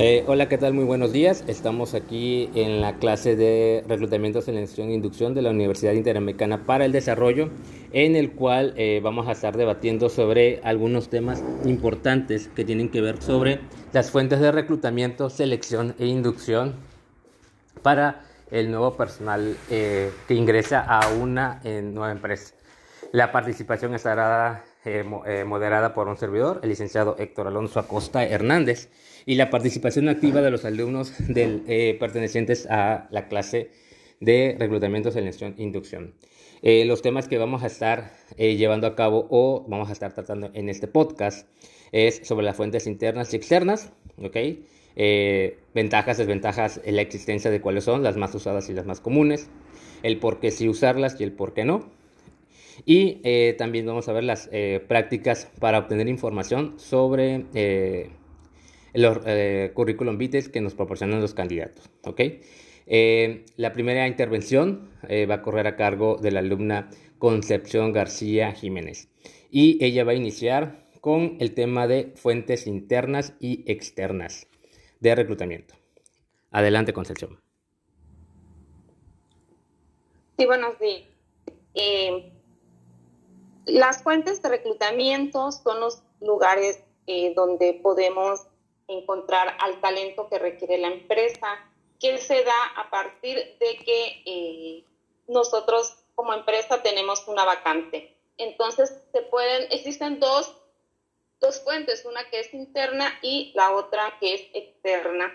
Eh, hola, ¿qué tal? Muy buenos días. Estamos aquí en la clase de reclutamiento, selección e inducción de la Universidad Interamericana para el Desarrollo, en el cual eh, vamos a estar debatiendo sobre algunos temas importantes que tienen que ver sobre las fuentes de reclutamiento, selección e inducción para el nuevo personal eh, que ingresa a una nueva empresa. La participación estará moderada por un servidor, el licenciado Héctor Alonso Acosta Hernández y la participación activa de los alumnos del, eh, pertenecientes a la clase de reclutamiento, selección inducción. Eh, los temas que vamos a estar eh, llevando a cabo o vamos a estar tratando en este podcast es sobre las fuentes internas y externas, ¿ok? ventajas, desventajas, la existencia de cuáles son las más usadas y las más comunes, el por qué sí usarlas y el por qué no. Y también vamos a ver las prácticas para obtener información sobre los eh, currículum vitae que nos proporcionan los candidatos. ¿okay? Eh, la primera intervención eh, va a correr a cargo de la alumna Concepción García Jiménez y ella va a iniciar con el tema de fuentes internas y externas de reclutamiento. Adelante, Concepción. Sí, buenos días. las fuentes de reclutamiento son los lugares donde podemos encontrar al talento que requiere la empresa, que se da a partir de que eh, nosotros como empresa tenemos una vacante. Entonces, se pueden, existen dos, dos fuentes, una que es interna y la otra que es externa.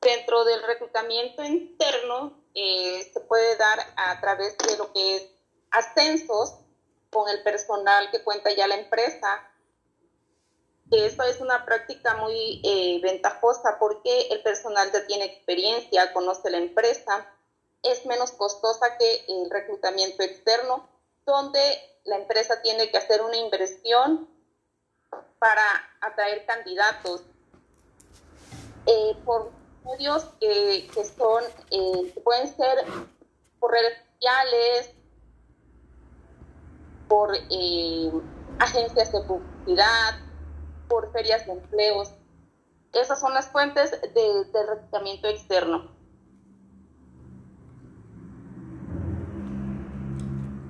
Dentro del reclutamiento interno eh, se puede dar a través de lo que es ascensos con el personal que cuenta ya la empresa, esto es una práctica muy eh, ventajosa porque el personal ya tiene experiencia, conoce la empresa, es menos costosa que el reclutamiento externo, donde la empresa tiene que hacer una inversión para atraer candidatos eh, por medios que, son, eh, que pueden ser por redes sociales, por agencias de publicidad, por ferias de empleos. Esas son las fuentes de, reclutamiento externo.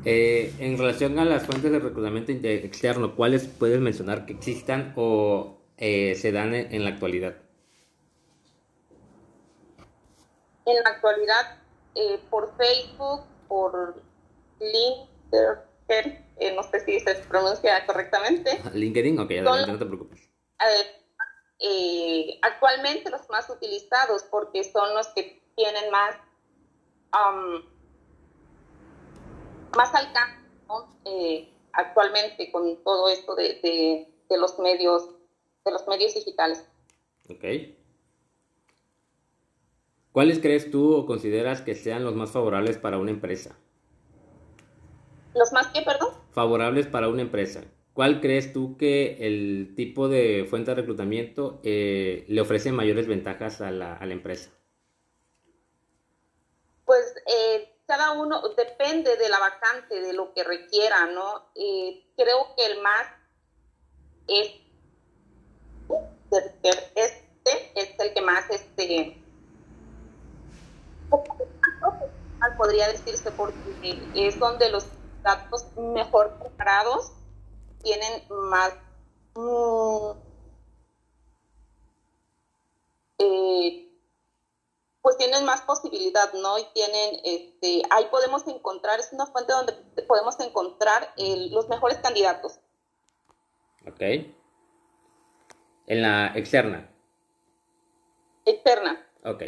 Eh, en relación a las fuentes de reclutamiento externo, ¿cuáles puedes mencionar que existan o eh, se dan en, la actualidad? En la actualidad, eh, por Facebook, por LinkedIn, eh, no sé si se pronuncia correctamente. LinkedIn, ok, adelante, no te preocupes. Eh, actualmente los más utilizados porque son los que tienen más, um, más alcance eh, actualmente con todo esto de, de, los medios de los medios digitales. Ok. ¿Cuáles crees tú o consideras que sean los más favorables para una empresa? ¿Los más qué, perdón? Favorables para una empresa. ¿Cuál crees tú que el tipo de fuente de reclutamiento eh, le ofrece mayores ventajas a la, a la empresa? Pues eh, cada uno depende de la vacante, de lo que requiera, ¿no? Eh, creo que el más es este es el que más este podría decirse porque es donde los datos mejor preparados tienen más mm, eh, pues tienen más posibilidad, ¿no? Y tienen, este, ahí podemos encontrar, es una fuente donde podemos encontrar los mejores candidatos. Ok. En la externa. Externa. Ok.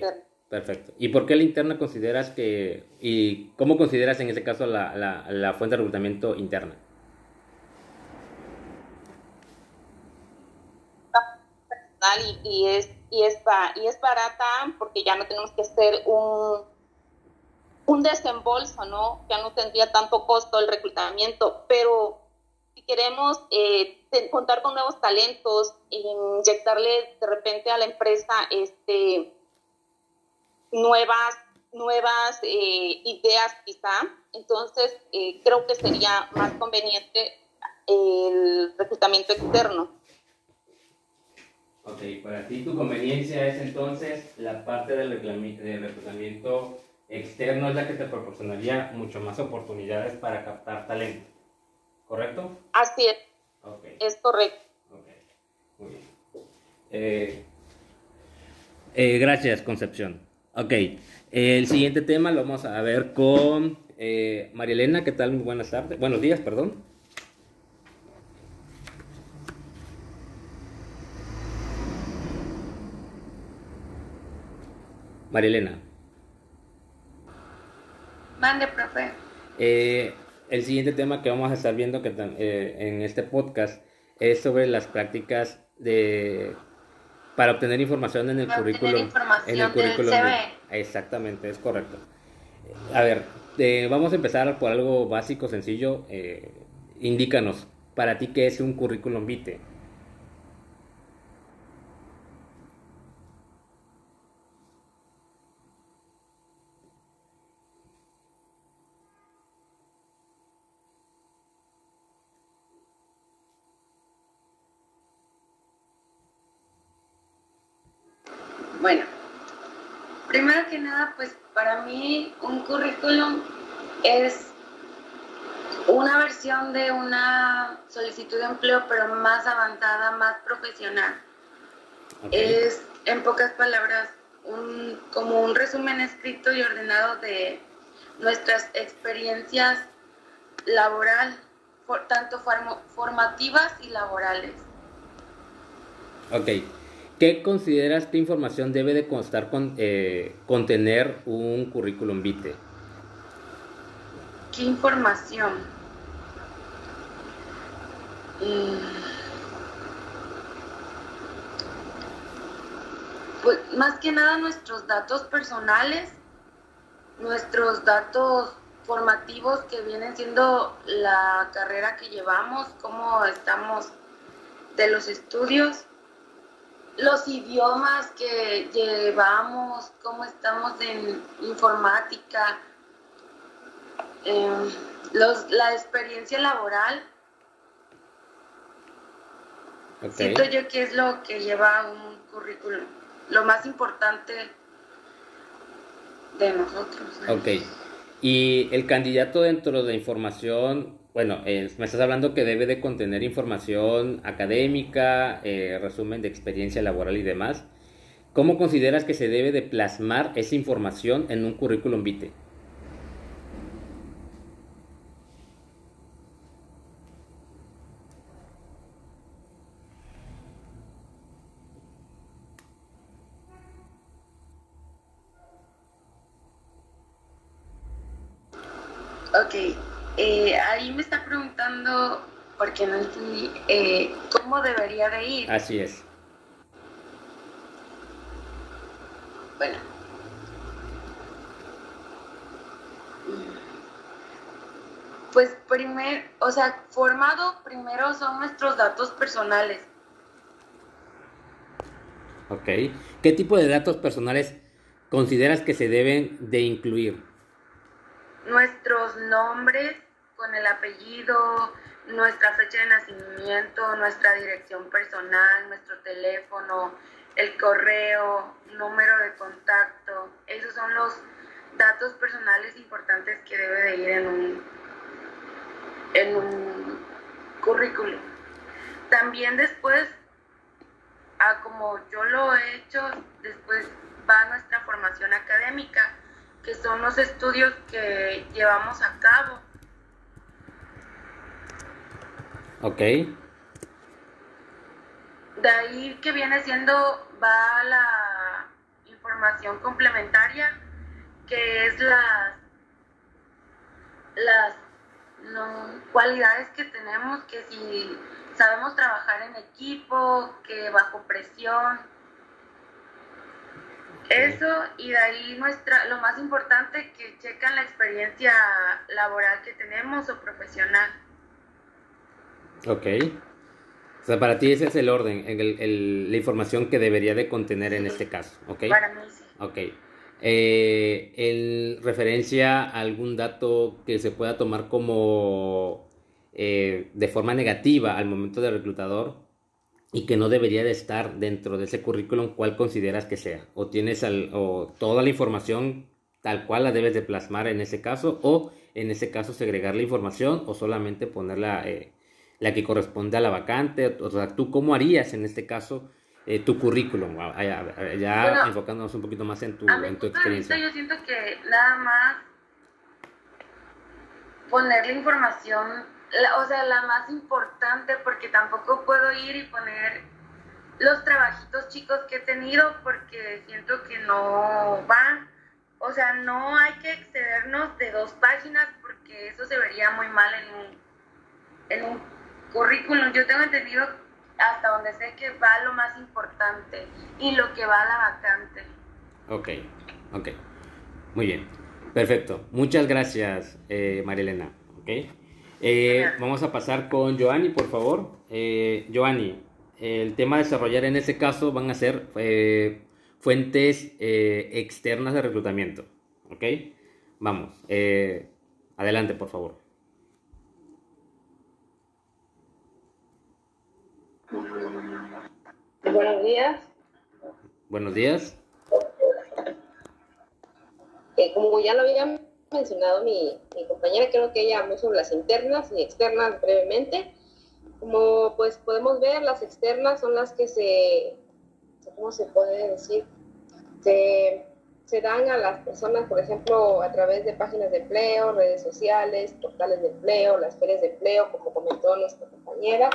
Perfecto. ¿Y por qué la interna consideras que, y cómo consideras en este caso la, la, fuente de reclutamiento interna? Y, es, y, es, y es barata porque ya no tenemos que hacer un, un desembolso, ¿no? Ya no tendría tanto costo el reclutamiento, pero si queremos eh, contar con nuevos talentos, inyectarle de repente a la empresa este nuevas, nuevas eh, ideas quizá. Entonces, eh, creo que sería más conveniente el reclutamiento externo. Ok, para ti tu conveniencia es entonces la parte del reclutamiento externo es la que te proporcionaría mucho más oportunidades para captar talento, ¿correcto? Así es. Okay. Es correcto. Ok, muy bien. Eh, eh, gracias, Concepción. Ok, el siguiente tema lo vamos a ver con eh, María Elena. ¿Qué tal? Muy buenas tardes. Buenos días, perdón. María Elena. Mande, profe. Eh, el siguiente tema que vamos a estar viendo que, eh, en este podcast es sobre las prácticas de para obtener información en el currículum. En el currículum. Exactamente, es correcto. A ver, eh, vamos a empezar por algo básico, sencillo. indícanos, para ti, ¿qué es un currículum vitae? Bueno, primero que nada, pues para mí un currículum es una versión de una solicitud de empleo, pero más avanzada, más profesional. Es, en pocas palabras, un, como un resumen escrito y ordenado de nuestras experiencias laboral, tanto formativas y laborales. Ok. ¿Qué consideras qué información debe de constar con, eh, contener un currículum vitae? ¿Qué información? Mm. Pues más que nada nuestros datos personales, nuestros datos formativos que vienen siendo la carrera que llevamos, cómo estamos de los estudios los idiomas que llevamos, cómo estamos en informática, em, la experiencia laboral. Siento yo que es lo que lleva un currículum, lo más importante de nosotros. Ok. Y el candidato dentro de información bueno, me estás hablando que debe de contener información académica, eh, resumen de experiencia laboral y demás. ¿Cómo consideras que se debe de plasmar esa información en un currículum vitae? Ok, eh, ahí me está preguntando, porque no entendí, eh, cómo debería de ir. Así es. Bueno. Pues primero, o sea, formado primero son nuestros datos personales. Ok. ¿Qué tipo de datos personales consideras que se deben de incluir? nuestros nombres con el apellido, nuestra fecha de nacimiento, nuestra dirección personal, nuestro teléfono, el correo, número de contacto. Esos son los datos personales importantes que debe de ir en un, en un currículum. También después, a como yo lo he hecho, después va nuestra formación académica que son los estudios que llevamos a cabo. Ok. De ahí que viene siendo, va la información complementaria, que es las, las cualidades que tenemos, que si sabemos trabajar en equipo, que bajo presión, eso y de ahí nuestra, lo más importante que checan la experiencia laboral que tenemos o profesional. Ok. O sea, para ti ese es el orden, el, la información que debería de contener en este caso, ¿ok? Para mí sí. Ok. Eh, en referencia a algún dato que se pueda tomar como eh, de forma negativa al momento del reclutador, y que no debería de estar dentro de ese currículum, ¿cuál consideras que sea? ¿O tienes o toda la información tal cual la debes de plasmar en ese caso? ¿O en ese caso segregar la información o solamente ponerla eh, la que corresponde a la vacante? O sea, ¿tú cómo harías en este caso eh, tu currículum? Ya, enfocándonos un poquito más en tu, en tu experiencia. Yo siento que nada más poner la información o sea, la más importante, porque tampoco puedo ir y poner los trabajitos chicos que he tenido porque siento que no va. O sea, no hay que excedernos de dos páginas porque eso se vería muy mal en un, en un currículum. Yo tengo entendido hasta donde sé que va lo más importante y lo que va a la vacante. Ok, ok. Muy bien. Perfecto. Muchas gracias, eh, Marilena. Okay. Eh, vamos a pasar con Joanny, por favor. Eh, Joanny, el tema a desarrollar en este caso van a ser eh, fuentes externas de reclutamiento. ¿Ok? Vamos. adelante, por favor. Buenos días. Buenos días. como ya lo habían mencionado mi, mi, compañera, creo que ella habló sobre las internas y externas brevemente. Como pues podemos ver, las externas son las que se, ¿cómo se puede decir? Se, se dan a las personas, por ejemplo, a través de páginas de empleo, redes sociales, portales de empleo, las ferias de empleo, como comentó nuestra compañera.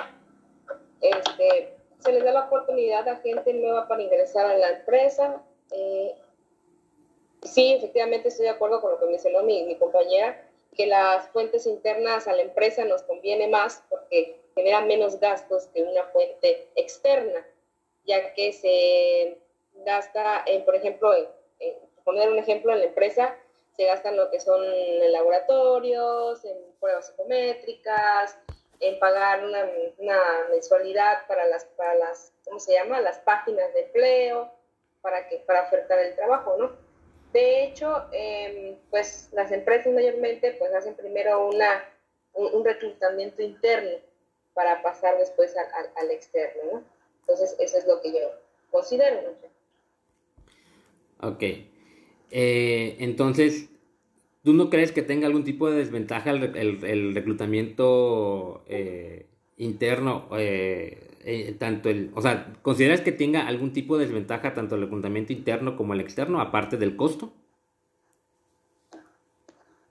Este, se les da la oportunidad a gente nueva para ingresar a la empresa. Eh, Sí, efectivamente estoy de acuerdo con lo que mencionó mi, mi compañera, que las fuentes internas a la empresa nos conviene más porque generan menos gastos que una fuente externa, ya que se gasta, en, por ejemplo, en, poner un ejemplo en la empresa, se gastan lo que son en laboratorios, en pruebas psicométricas, en pagar una, mensualidad para las, para las, ¿cómo se llama? Las páginas de empleo, para, que, para ofertar el trabajo, ¿no? De hecho, em, pues las empresas mayormente pues hacen primero una, un, reclutamiento interno para pasar después al, externo, ¿no? Entonces, eso es lo que yo considero. Ok. Eh, entonces, ¿tú no crees que tenga algún tipo de desventaja el, reclutamiento eh, interno? Eh, eh, tanto el, o sea, ¿consideras que tenga algún tipo de desventaja tanto el reclutamiento interno como el externo, aparte del costo?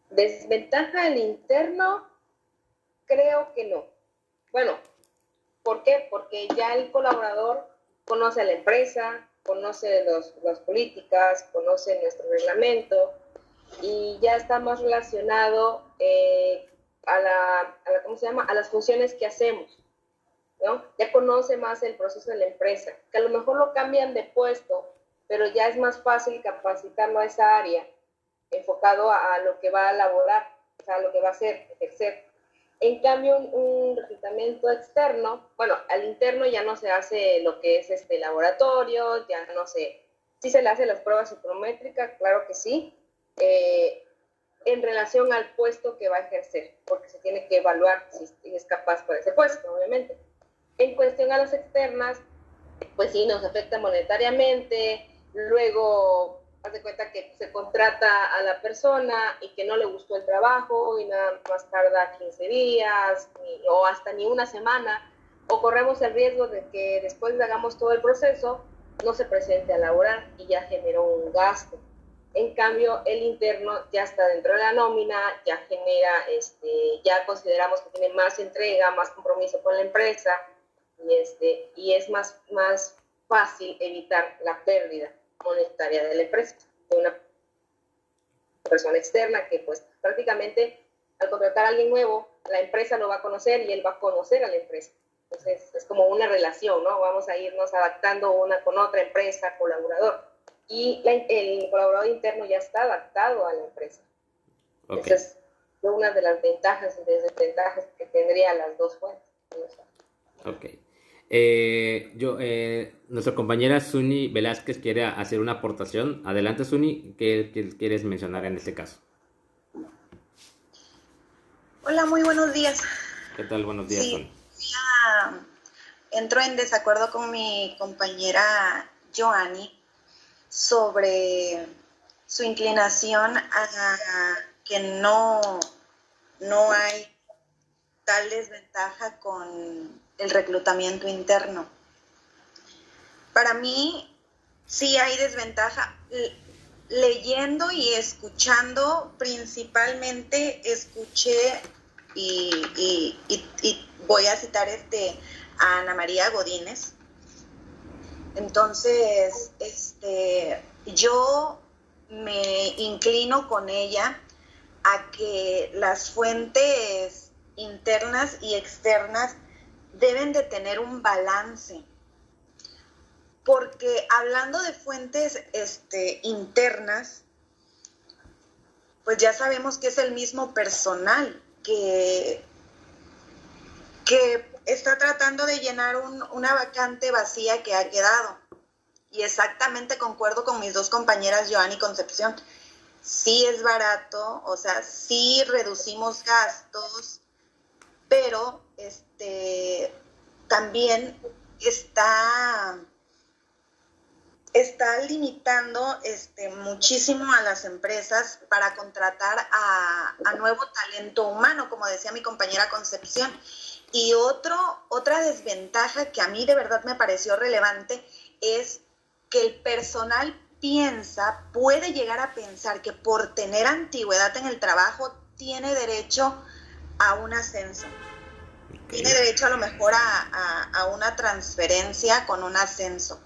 Desventaja el interno, creo que no. Bueno, ¿por qué? Porque ya el colaborador conoce a la empresa, conoce las políticas, conoce nuestro reglamento y ya está más relacionado eh, a, la, a la, ¿cómo se llama? A las funciones que hacemos. Ya conoce más el proceso de la empresa, que a lo mejor lo cambian de puesto, pero ya es más fácil capacitarlo a esa área, enfocado a, lo que va a elaborar, a lo que va a hacer, ejercer. En cambio, un, reclutamiento externo, bueno, al interno ya no se hace lo que es este laboratorio, ya no se, sí se le hace las pruebas psicométricas, claro que sí, eh, en relación al puesto que va a ejercer, porque se tiene que evaluar si es capaz para ese puesto, obviamente. En cuestión a las externas, pues sí, nos afecta monetariamente, luego haz de cuenta que se contrata a la persona y que no le gustó el trabajo y nada más tarda 15 días o hasta ni una semana, o corremos el riesgo de que después de hagamos todo el proceso no se presente a laborar y ya generó un gasto. En cambio, el interno ya está dentro de la nómina, ya genera, este, ya consideramos que tiene más entrega, más compromiso con la empresa, y, este, y es más, fácil evitar la pérdida monetaria de la empresa, de una persona externa que pues prácticamente al contratar a alguien nuevo, la empresa lo va a conocer y él va a conocer a la empresa. Entonces es como una relación, ¿no? Vamos a irnos adaptando una con otra empresa, colaborador. Y el colaborador interno ya está adaptado a la empresa. Okay. Esa es una de las ventajas y desventajas que tendría las dos fuentes. Ok. Eh, yo, eh, nuestra compañera Suni Velázquez quiere hacer una aportación. Adelante, Suni, ¿qué, quieres mencionar en este caso? Hola, muy buenos días. ¿Qué tal? Buenos días, sí, Voy a entro en desacuerdo con mi compañera Joanny sobre su inclinación a que no, no hay tal desventaja con el reclutamiento interno. Para mí sí hay desventaja. Leyendo y escuchando, principalmente escuché y, voy a citar este a Ana María Godínez. Entonces, este, yo me inclino con ella a que las fuentes internas y externas deben de tener un balance. Porque hablando de fuentes este, internas, pues ya sabemos que es el mismo personal que, que está tratando de llenar una vacante vacía que ha quedado. Y exactamente concuerdo con mis dos compañeras, Joan y Concepción. Sí es barato, o sea, sí reducimos gastos, pero este también está está limitando este, muchísimo a las empresas para contratar a, nuevo talento humano, como decía mi compañera Concepción. Y otro, otra desventaja que a mí de verdad me pareció relevante es que el personal piensa, puede llegar a pensar que por tener antigüedad en el trabajo tiene derecho a un ascenso. Tiene derecho a lo mejor a, a, una transferencia con un ascenso.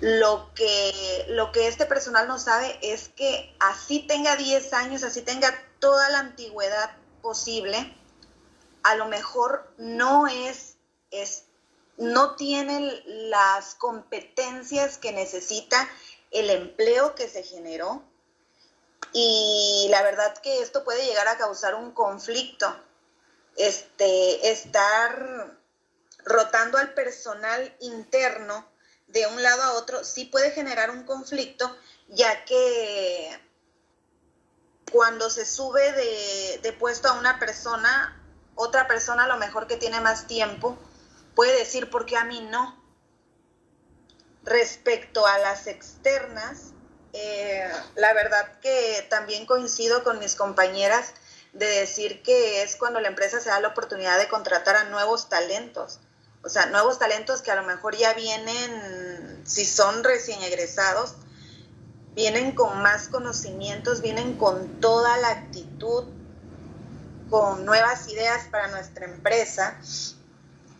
Lo que, lo que este personal no sabe es que así tenga 10 años, así tenga toda la antigüedad posible, a lo mejor no es, es no tiene las competencias que necesita el empleo que se generó y la verdad que esto puede llegar a causar un conflicto. Este, estar rotando al personal interno de un lado a otro sí puede generar un conflicto, ya que cuando se sube de, de puesto a una persona, otra persona a lo mejor que tiene más tiempo, puede decir por qué a mí no. Respecto a las externas, eh, la verdad que también coincido con mis compañeras de decir que es cuando la empresa se da la oportunidad de contratar a nuevos talentos. O sea, nuevos talentos que a lo mejor ya vienen, si son recién egresados, vienen con más conocimientos, vienen con toda la actitud, con nuevas ideas para nuestra empresa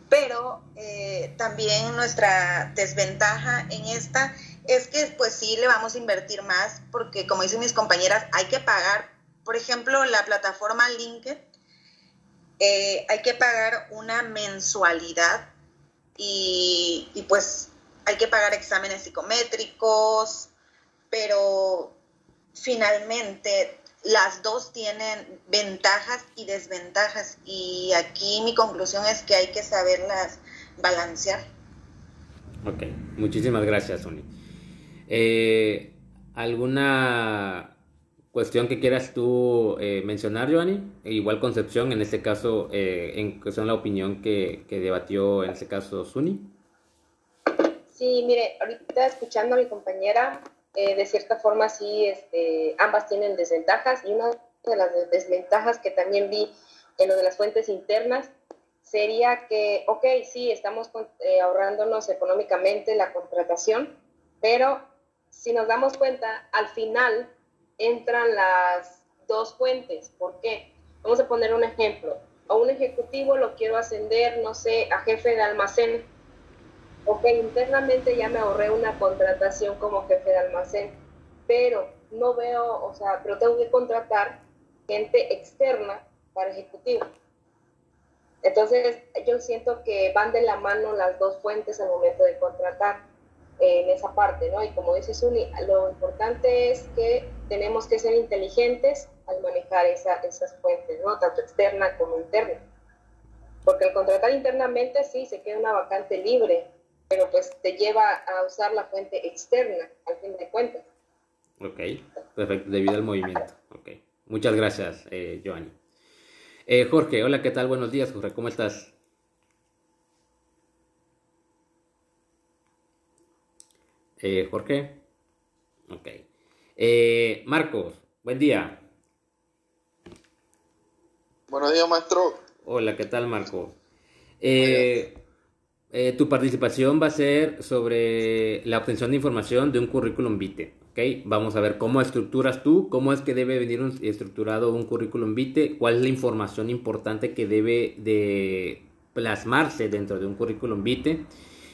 pero eh, también nuestra desventaja en esta es que pues sí le vamos a invertir más porque como dicen mis compañeras hay que pagar, por ejemplo, la plataforma LinkedIn, eh, hay que pagar una mensualidad y, y pues hay que pagar exámenes psicométricos, pero finalmente las dos tienen ventajas y desventajas y aquí mi conclusión es que hay que saberlas balancear. Ok, muchísimas gracias, Sony. Eh, ¿Alguna cuestión que quieras tú eh, mencionar, Joanny? Igual Concepción, en este caso, eh, en cuestión la opinión que, que, debatió, en este caso, Suni. Sí, mire, ahorita escuchando a mi compañera, eh, de cierta forma sí, este, ambas tienen desventajas y una de las desventajas que también vi en lo de las fuentes internas sería que, ok, sí, estamos eh, ahorrándonos económicamente la contratación, pero si nos damos cuenta, al final entran las dos fuentes. ¿Por qué? Vamos a poner un ejemplo. A un ejecutivo lo quiero ascender, no sé, a jefe de almacén ok, internamente ya me ahorré una contratación como jefe de almacén, pero no veo, o sea, pero tengo que contratar gente externa para ejecutivo. Entonces, yo siento que van de la mano las dos fuentes al momento de contratar eh, en esa parte, ¿no? Y como dice Zuli, lo importante es que tenemos que ser inteligentes al manejar esas fuentes, ¿no? Tanto externa como interna. Porque al contratar internamente, sí, se queda una vacante libre, pero pues te lleva a usar la fuente externa, al fin de cuentas. Ok, perfecto, debido al movimiento. Ok, muchas gracias, eh, Joanny. Eh, Jorge, hola, ¿qué tal? Buenos días, Jorge, ¿cómo estás? Eh, Jorge. Ok. Eh, Marcos, buen día. Buenos días, maestro. Hola, ¿qué tal, Marco? Eh, eh, tu participación va a ser sobre la obtención de información de un currículum vitae. ¿ok? Vamos a ver cómo estructuras tú, cómo es que debe venir un, estructurado un currículum vitae, cuál es la información importante que debe de plasmarse dentro de un currículum vitae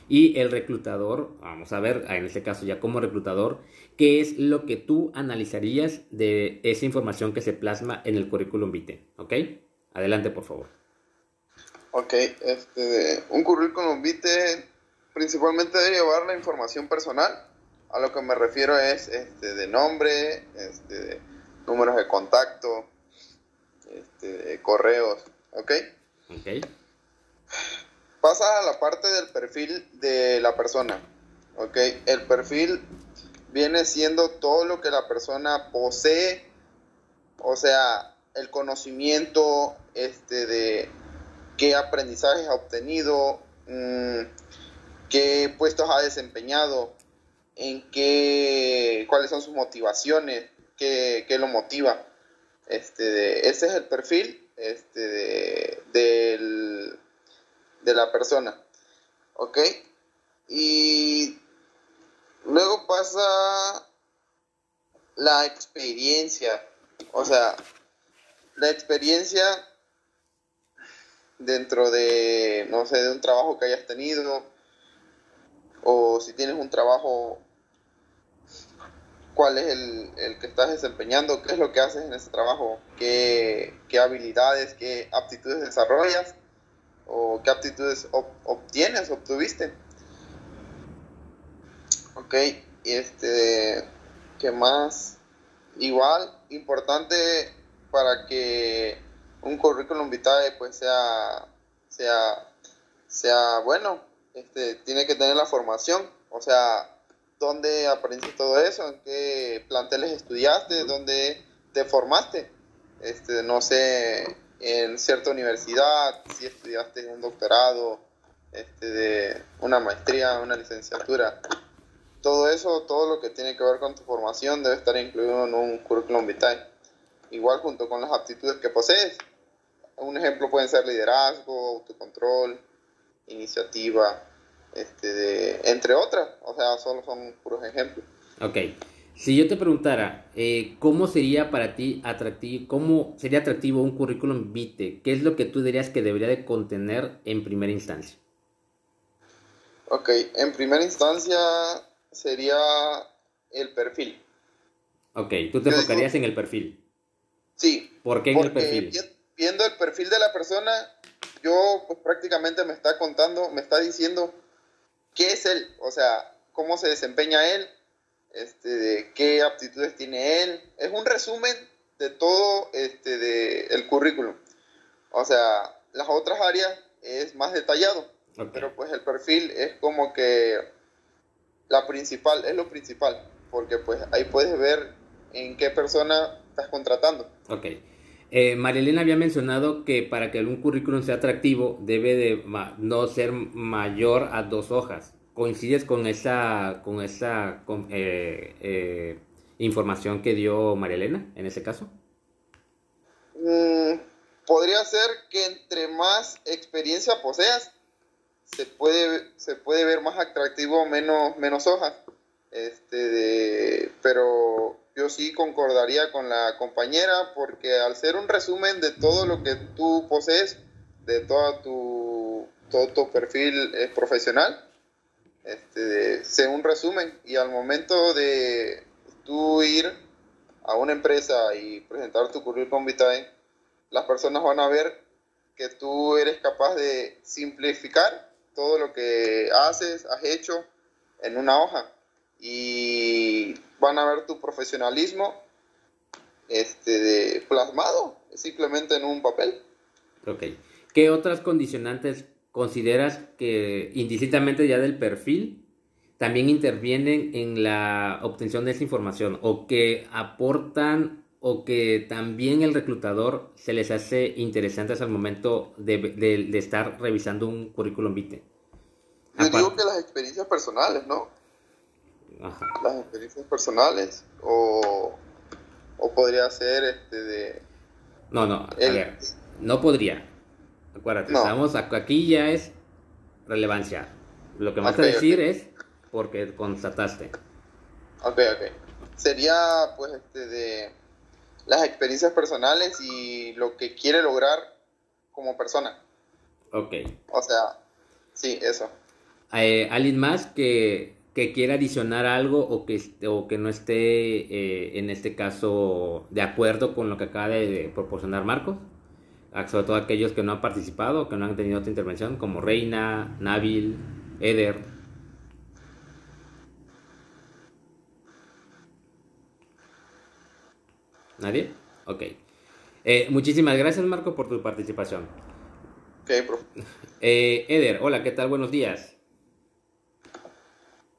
y el reclutador, vamos a ver, en este caso ya como reclutador, qué es lo que tú analizarías de esa información que se plasma en el currículum vitae. ¿Ok? Adelante, por favor. Ok, este, un currículum vitae principalmente debe llevar la información personal. A lo que me refiero es este, de nombre, este, de números de contacto, este, de correos, ¿ok? Ok. Pasa a la parte del perfil de la persona, ¿ok? El perfil viene siendo todo lo que la persona posee, o sea, el conocimiento este, de qué aprendizajes ha obtenido, mm, qué puestos ha desempeñado, en qué, cuáles son sus motivaciones, qué, qué lo motiva. Este, de, ese es el perfil este, de, del, de la persona. ¿Ok? Y luego pasa la experiencia. O sea, la experiencia dentro de, no sé, de un trabajo que hayas tenido, o si tienes un trabajo, cuál es el, el que estás desempeñando, qué es lo que haces en ese trabajo, qué, qué habilidades, qué aptitudes desarrollas, o qué aptitudes ob obtienes, obtuviste. Ok, este, ¿qué más? Igual, importante para que un currículum vitae pues sea, sea, sea bueno, este, tiene que tener la formación, o sea, dónde aprendiste todo eso, en qué planteles estudiaste, dónde te formaste, este, no sé, en cierta universidad, si estudiaste un doctorado, este, de una maestría, una licenciatura. Todo eso, todo lo que tiene que ver con tu formación debe estar incluido en un currículum vitae. Igual junto con las aptitudes que posees. Un ejemplo pueden ser liderazgo, autocontrol, iniciativa, este, de, entre otras. O sea, solo son puros ejemplos. Ok. Si yo te preguntara, eh, ¿cómo sería para ti atractivo, cómo sería atractivo un currículum vitae? ¿Qué es lo que tú dirías que debería de contener en primera instancia? Ok, en primera instancia sería el perfil. Ok, tú te enfocarías en el perfil. Sí. ¿Por qué en el perfil? Viendo el perfil de la persona, yo pues, prácticamente me está contando, me está diciendo qué es él, o sea, cómo se desempeña él, este, de qué aptitudes tiene él. Es un resumen de todo este, de el currículum. O sea, las otras áreas es más detallado, okay. pero pues el perfil es como que la principal, es lo principal, porque pues ahí puedes ver en qué persona estás contratando. Ok. Eh, Marilena había mencionado que para que un currículum sea atractivo debe de no ser mayor a dos hojas. ¿Coincides con esa, con esa eh, eh, información que dio Marilena en ese caso? Mm, podría ser que entre más experiencia poseas, se puede, se puede ver más atractivo menos, menos hojas. Este, de, pero yo sí concordaría con la compañera porque al ser un resumen de todo lo que tú posees, de toda tu, todo tu perfil eh, profesional, este, sea un resumen. Y al momento de tú ir a una empresa y presentar tu currículum vitae, las personas van a ver que tú eres capaz de simplificar todo lo que haces, has hecho en una hoja y van a ver tu profesionalismo este, de, plasmado simplemente en un papel. Ok. ¿Qué otras condicionantes consideras que indistintamente ya del perfil también intervienen en la obtención de esa información o que aportan o que también el reclutador se les hace interesantes al momento de, de, de estar revisando un currículum vitae? Yo digo que las experiencias personales, ¿no? Las experiencias personales o, o podría ser este de... No, no, a ver, no podría. Acuérdate, estamos aquí ya es relevancia. Lo que vas a decir es porque constataste. Ok, ok. Sería pues este de las experiencias personales y lo que quiere lograr como persona. Ok. O sea, sí, eso. Eh, ¿Alguien más que, que, quiera adicionar algo o que, o que no esté, eh, en este caso, de acuerdo con lo que acaba de proporcionar Marcos? Sobre todo aquellos que no han participado, que no han tenido otra intervención, como Reina, Nabil, Eder. ¿Nadie? Ok. Eh, muchísimas gracias, Marco, por tu participación. Ok, profe. Eh, Eder, hola, ¿qué tal? Buenos días.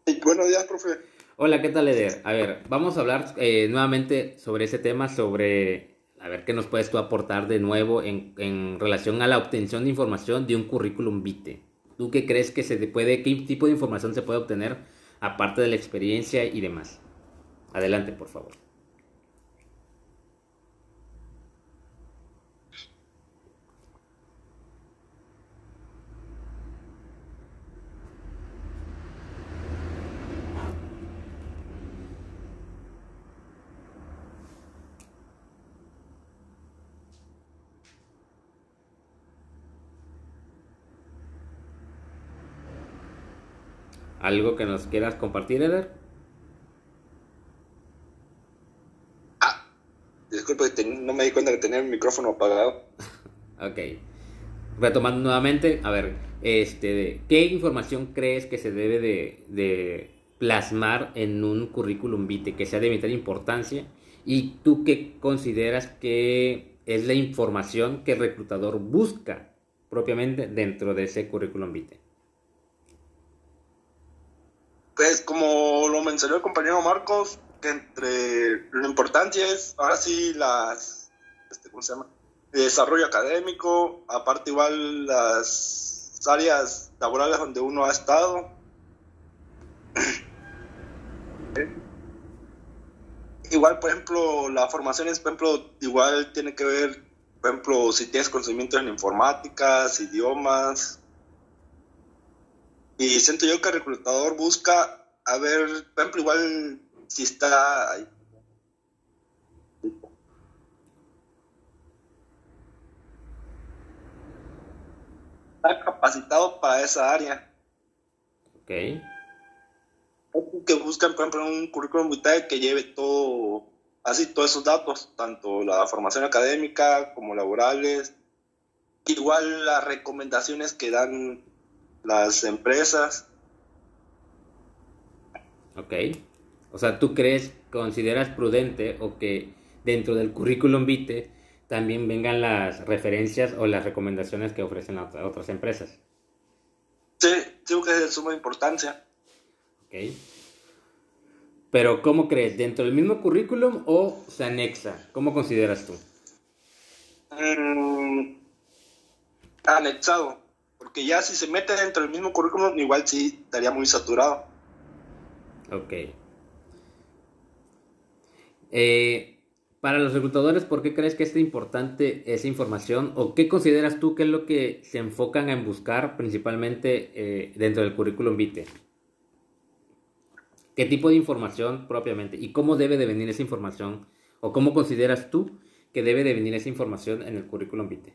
buenos días, profe. Hola, ¿qué tal, Eder? A ver, vamos a hablar eh, nuevamente sobre ese tema, sobre a ver qué nos puedes tú aportar de nuevo en, en, relación a la obtención de información de un currículum vitae. ¿Tú qué crees que se puede, qué tipo de información se puede obtener aparte de la experiencia y demás? Adelante, por favor. ¿Algo que nos quieras compartir, Eder? Ah, disculpe, no me di cuenta que tenía el micrófono apagado. ok. Retomando nuevamente, a ver, este, ¿qué información crees que se debe de, plasmar en un currículum vitae que sea de vital importancia? ¿Y tú qué consideras que es la información que el reclutador busca propiamente dentro de ese currículum vitae? Pues como lo mencionó el compañero Marcos, que entre lo importante es ahora sí las, este, ¿cómo se llama? desarrollo académico, aparte igual las áreas laborales donde uno ha estado. igual, por ejemplo, la formación es, por ejemplo, igual tiene que ver, por ejemplo, si tienes conocimientos en informáticas, idiomas, y siento yo que el reclutador busca, a ver, por ejemplo, igual si está está capacitado para esa área. Ok. Que buscan, por ejemplo, un currículum vitae que lleve todo, así todos esos datos, tanto la formación académica como laborales, igual las recomendaciones que dan las empresas. Ok. O sea, ¿tú crees, consideras prudente o que dentro del currículum vitae también vengan las referencias o las recomendaciones que ofrecen otras empresas? Sí, creo que es de suma importancia. Ok. Pero ¿cómo crees? ¿Dentro del mismo currículum o se anexa? ¿Cómo consideras tú? Mm, anexado. Porque ya si se mete dentro del mismo currículum, igual sí estaría muy saturado. Ok. Eh, para los reclutadores, ¿por qué crees que es importante esa información? ¿O qué consideras tú que es lo que se enfocan en buscar principalmente eh, dentro del currículum vitae? ¿Qué tipo de información propiamente? ¿Y cómo debe de venir esa información? ¿O cómo consideras tú que debe de venir esa información en el currículum vitae?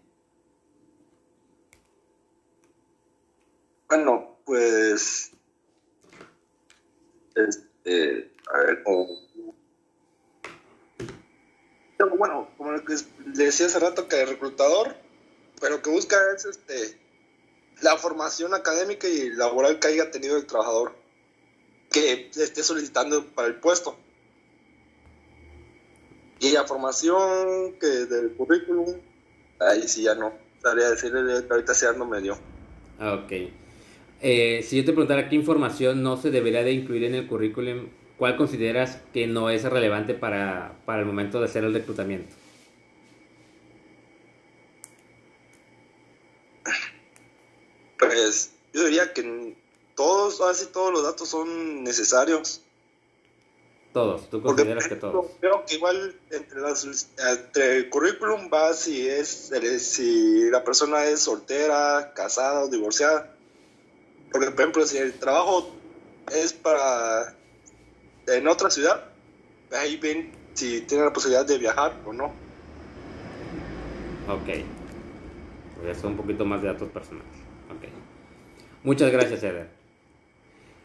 Bueno, pues. Este. A ver, Bueno, como le decía hace rato, que el reclutador, pero que busca es este la formación académica y laboral que haya tenido el trabajador que esté solicitando para el puesto. Y la formación que del currículum, ahí sí ya no. Estaría decirle que ahorita se ando medio. Ah, ok. Eh, si yo te preguntara qué información no se debería de incluir en el currículum, ¿cuál consideras que no es relevante para, el momento de hacer el reclutamiento? Pues yo diría que todos, así todos los datos son necesarios. Todos, tú consideras que todos. Creo que igual entre, entre el currículum va si es si la persona es soltera, casada o divorciada. Porque, por ejemplo, si el trabajo es para en otra ciudad, ahí ven si tiene la posibilidad de viajar o no. Ok. Pues eso un poquito más de datos personales. Ok. Muchas gracias, Eder.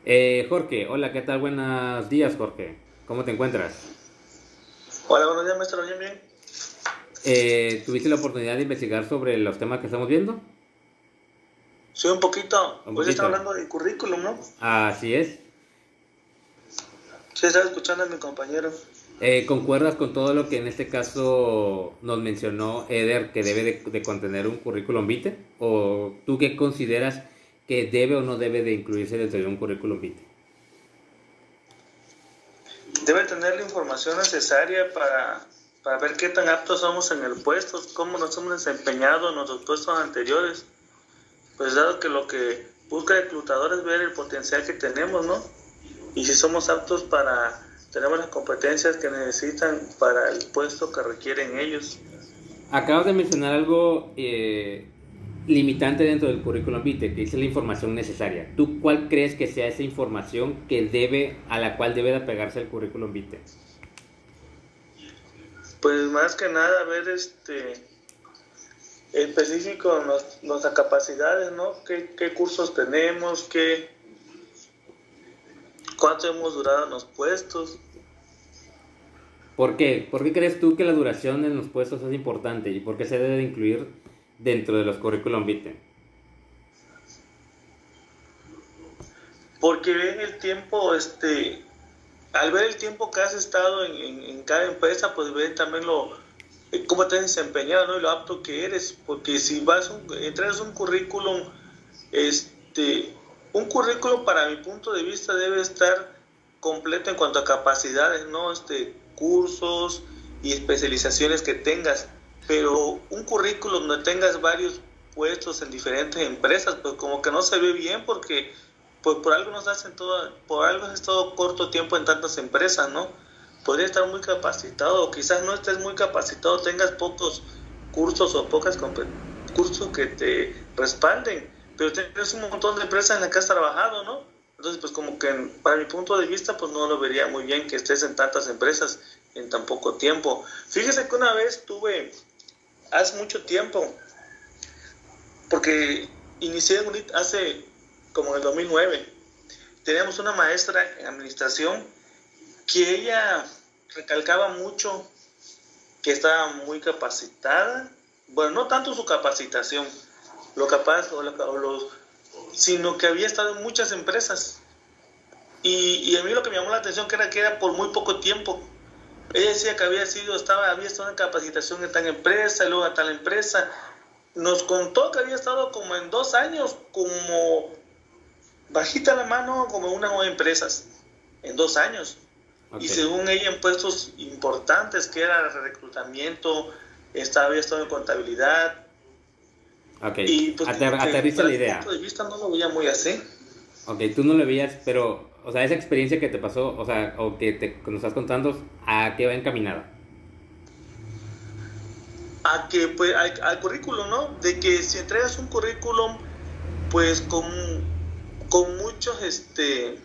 Eh, Jorge, hola, ¿qué tal? Buenos días, Jorge. ¿Cómo te encuentras? Hola, buenos días, maestro. Bien, bien. Eh, ¿Tuviste la oportunidad de investigar sobre los temas que estamos viendo? Sí, un poquito. Hoy está hablando de currículum, ¿no? Así es. Sí, estaba escuchando a mi compañero. Eh, ¿Concuerdas con todo lo que en este caso nos mencionó Eder que debe de, contener un currículum vitae? ¿O tú qué consideras que debe o no debe de incluirse dentro de un currículum vitae? Debe tener la información necesaria para, para ver qué tan aptos somos en el puesto, cómo nos hemos desempeñado en nuestros puestos anteriores. Pues dado que lo que busca el reclutador es ver el potencial que tenemos, ¿no? Y si somos aptos para tenemos las competencias que necesitan para el puesto que requieren ellos. Acabas de mencionar algo eh, limitante dentro del currículum vitae, que es la información necesaria. ¿Tú cuál crees que sea esa información que debe, a la cual debe de apegarse el currículum vitae? Pues más que nada ver este específico nuestras capacidades, ¿no? ¿Qué, ¿Qué, cursos tenemos? ¿Qué, ¿Cuánto hemos durado en los puestos? ¿Por qué? ¿Por qué crees tú que la duración en los puestos es importante y por qué se debe de incluir dentro de los currículum vitae? Porque ven el tiempo, este, al ver el tiempo que has estado en, cada empresa, pues ven también lo, cómo te has desempeñado, ¿no? Y lo apto que eres, porque si vas, entras un currículum, este, un currículum para mi punto de vista debe estar completo en cuanto a capacidades, ¿no? Este, cursos y especializaciones que tengas, pero un currículum donde tengas varios puestos en diferentes empresas, pues como que no se ve bien porque pues por algo nos hacen todo, por algo has estado corto tiempo en tantas empresas, ¿no? Podría estar muy capacitado, o quizás no estés muy capacitado, tengas pocos cursos o pocas cursos que te respalden, pero tienes un montón de empresas en las que has trabajado, ¿no? Entonces, pues como que para mi punto de vista, pues no lo vería muy bien que estés en tantas empresas en tan poco tiempo. Fíjese que una vez tuve, hace mucho tiempo, porque inicié hace como en el 2009, teníamos una maestra en administración que ella recalcaba mucho que estaba muy capacitada, bueno, no tanto su capacitación, lo capaz o, o los sino que había estado en muchas empresas. Y, a mí lo que me llamó la atención que era que era por muy poco tiempo. Ella decía que había sido, estaba, había estado en capacitación en tal empresa, y luego a tal empresa. Nos contó que había estado como en dos años, como bajita la mano, como unas nueve empresas, en dos años. Y según ella en puestos importantes, que era reclutamiento, estaba, había estado en contabilidad, Ok, y pues, aterriza la idea. punto de vista no lo veía muy así. Ok, tú no lo veías, pero, o sea, esa experiencia que te pasó, o sea, o que te, nos estás contando, ¿a qué va encaminada? A que, pues, al, currículum, ¿no? De que si entregas un currículum, pues, con, con muchos, este,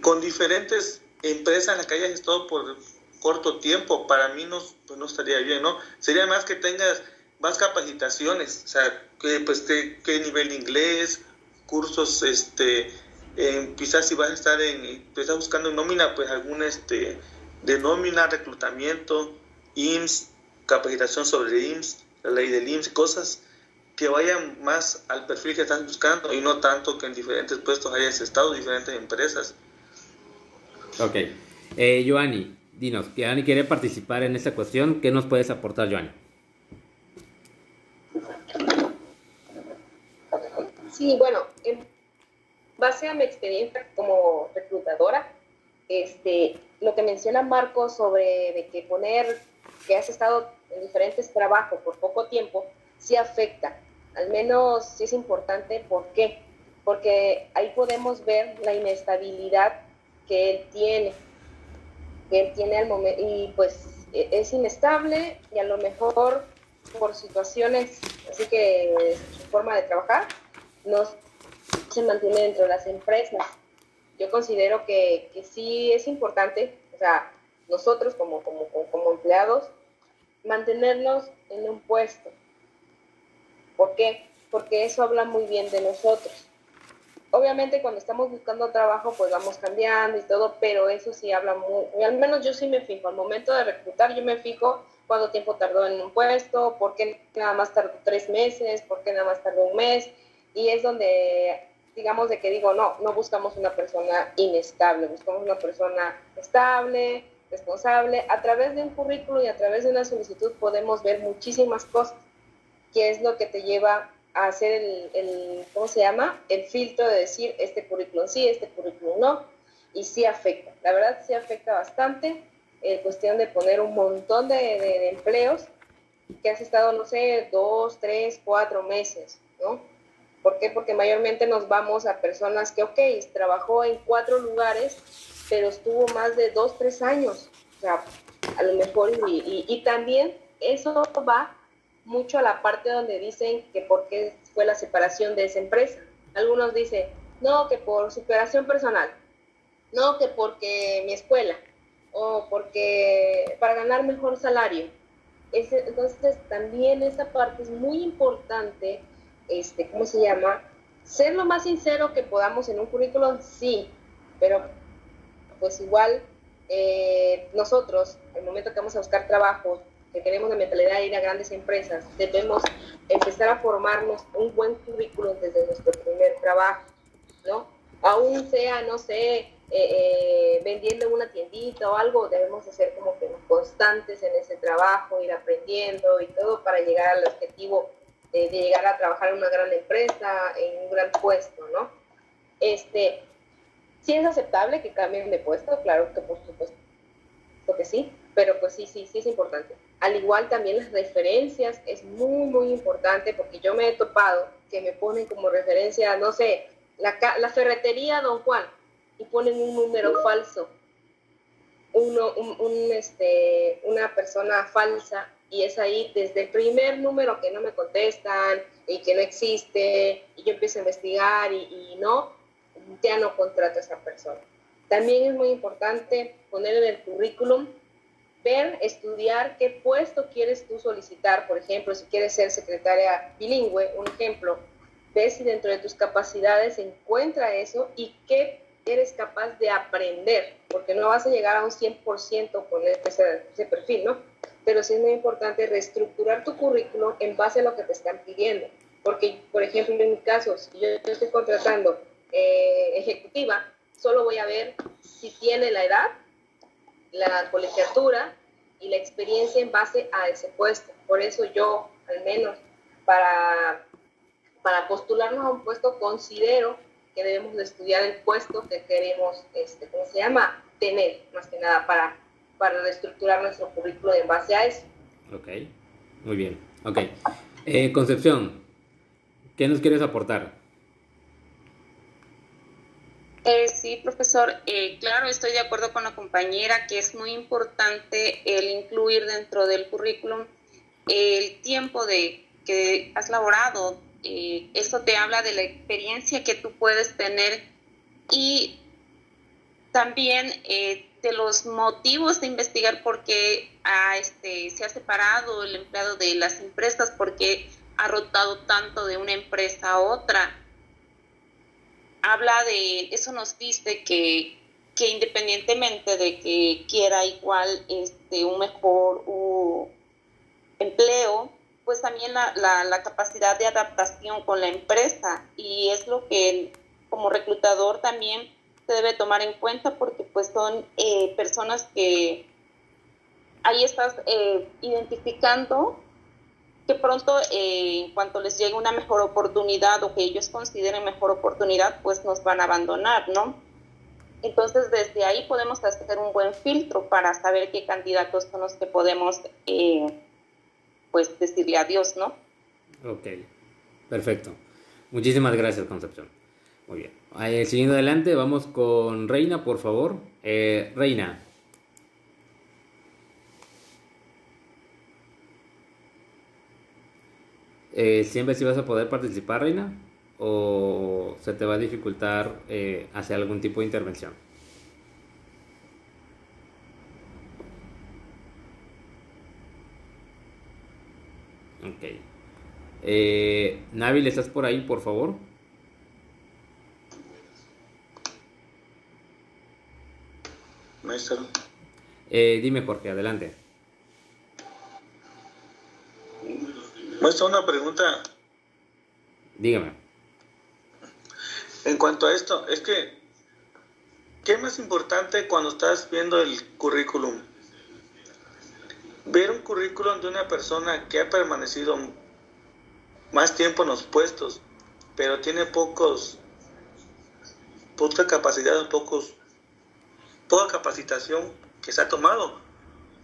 con diferentes empresas en las que hayas estado por corto tiempo, para mí no, pues, no estaría bien, ¿no? Sería más que tengas más capacitaciones, o sea, que, pues, qué, nivel inglés, cursos, este, quizás si vas a estar en, estás buscando nómina, pues algún, este, de nómina, reclutamiento, IMSS, capacitación sobre IMSS, la ley del IMSS, cosas que vayan más al perfil que estás buscando y no tanto que en diferentes puestos hayas estado, diferentes empresas. Ok. Eh, Joanny, dinos, Joanny quiere participar en esta cuestión, ¿qué nos puedes aportar, Joanny? Sí, bueno, en base a mi experiencia como reclutadora, este, lo que menciona Marco sobre de que poner que has estado en diferentes trabajos por poco tiempo, sí afecta. Al menos sí es importante. ¿Por qué? Porque ahí podemos ver la inestabilidad que él tiene, que él tiene al momento, y pues e, es inestable y a lo mejor por situaciones, así que su forma de trabajar no se mantiene dentro de las empresas. Yo considero que, que sí es importante, o sea, nosotros como, como, como empleados, mantenernos en un puesto. ¿Por qué? Porque eso habla muy bien de nosotros. Obviamente cuando estamos buscando trabajo pues vamos cambiando y todo, pero eso sí habla muy, al menos yo sí me fijo, al momento de reclutar yo me fijo cuánto tiempo tardó en un puesto, por qué nada más tardó tres meses, por qué nada más tardó un mes, y es donde digamos de que digo, no, no buscamos una persona inestable, buscamos una persona estable, responsable. A través de un currículo y a través de una solicitud podemos ver muchísimas cosas, que es lo que te lleva hacer el, el ¿cómo se llama? El filtro de decir, este currículum sí, este currículum no, y sí afecta. La verdad sí afecta bastante. Eh, cuestión de poner un montón de, de, empleos que has estado, no sé, dos, tres, cuatro meses, ¿no? ¿Por qué? Porque mayormente nos vamos a personas que, ok, trabajó en cuatro lugares, pero estuvo más de dos, tres años. O sea, a lo mejor, y, y, también eso va mucho a la parte donde dicen que por qué fue la separación de esa empresa. Algunos dicen, no, que por superación personal, no, que porque mi escuela, o porque para ganar mejor salario. entonces, también esa parte es muy importante, este, ¿cómo se llama? Ser lo más sincero que podamos en un currículum, sí, pero pues igual eh, nosotros, el momento que vamos a buscar trabajo, que queremos la mentalidad de ir a grandes empresas, debemos empezar a formarnos un buen currículum desde nuestro primer trabajo, ¿no? Aún sea, no sé, eh, eh, vendiendo una tiendita o algo, debemos ser como que constantes en ese trabajo, ir aprendiendo y todo para llegar al objetivo de, de llegar a trabajar en una gran empresa, en un gran puesto, ¿no? Este, Sí es aceptable que cambien de puesto, claro que por supuesto que sí, pero pues sí, sí, sí es importante. Al igual también las referencias es muy, muy importante porque yo me he topado que me ponen como referencia, no sé, la, la ferretería Don Juan y ponen un número falso, uno, un, este, una persona falsa y es ahí desde el primer número que no me contestan y que no existe y yo empiezo a investigar y, y no, ya no contrata a esa persona. También es muy importante poner en el currículum, ver, estudiar qué puesto quieres tú solicitar. Por ejemplo, si quieres ser secretaria bilingüe, un ejemplo, ve si dentro de tus capacidades encuentra eso y qué eres capaz de aprender, porque no vas a llegar a un 100% con ese, ese perfil, ¿no? Pero sí es muy importante reestructurar tu currículum en base a lo que te están pidiendo. Porque, por ejemplo, en mi caso, si yo estoy contratando eh, ejecutiva, solo voy a ver si tiene la edad, la colegiatura y la experiencia en base a ese puesto. Por eso yo, al menos, para, para postularnos a un puesto, considero que debemos de estudiar el puesto que queremos, este, ¿cómo se llama? Tener, más que nada, para, para reestructurar nuestro currículo en base a eso. Ok, muy bien. Ok. Eh, Concepción, ¿qué nos quieres aportar? Eh, sí, profesor, eh, claro, estoy de acuerdo con la compañera que es muy importante el incluir dentro del currículum el tiempo de que has laborado. Eh, eso te habla de la experiencia que tú puedes tener y también de los motivos de investigar por qué este, se ha separado el empleado de las empresas, por qué ha rotado tanto de una empresa a otra habla de, eso nos dice que, que independientemente de que quiera igual este, un mejor empleo, pues también la, la, capacidad de adaptación con la empresa. Y es lo que como reclutador también se debe tomar en cuenta porque pues son eh, personas que ahí estás eh, identificando que pronto eh, en cuanto les llegue una mejor oportunidad o que ellos consideren mejor oportunidad, pues nos van a abandonar, ¿no? Entonces desde ahí podemos hacer un buen filtro para saber qué candidatos son los que podemos, eh, pues, decirle adiós, ¿no? Ok, perfecto. Muchísimas gracias, Concepción. Muy bien. Eh, siguiendo adelante, vamos con Reina, por favor. Eh, Reina. Eh, ¿Siempre sí vas a poder participar, Reina? ¿O se te va a dificultar eh, hacer algún tipo de intervención? Ok. Eh, Nabil, ¿estás por ahí, por favor? Maestro. Eh, dime, Jorge, adelante. Maestro, una pregunta. Dígame. En cuanto a esto, es que, ¿qué es más importante cuando estás viendo el currículum? Ver un currículum de una persona que ha permanecido más tiempo en los puestos, pero tiene pocos, poca capacidad, pocos, poca capacitación que se ha tomado.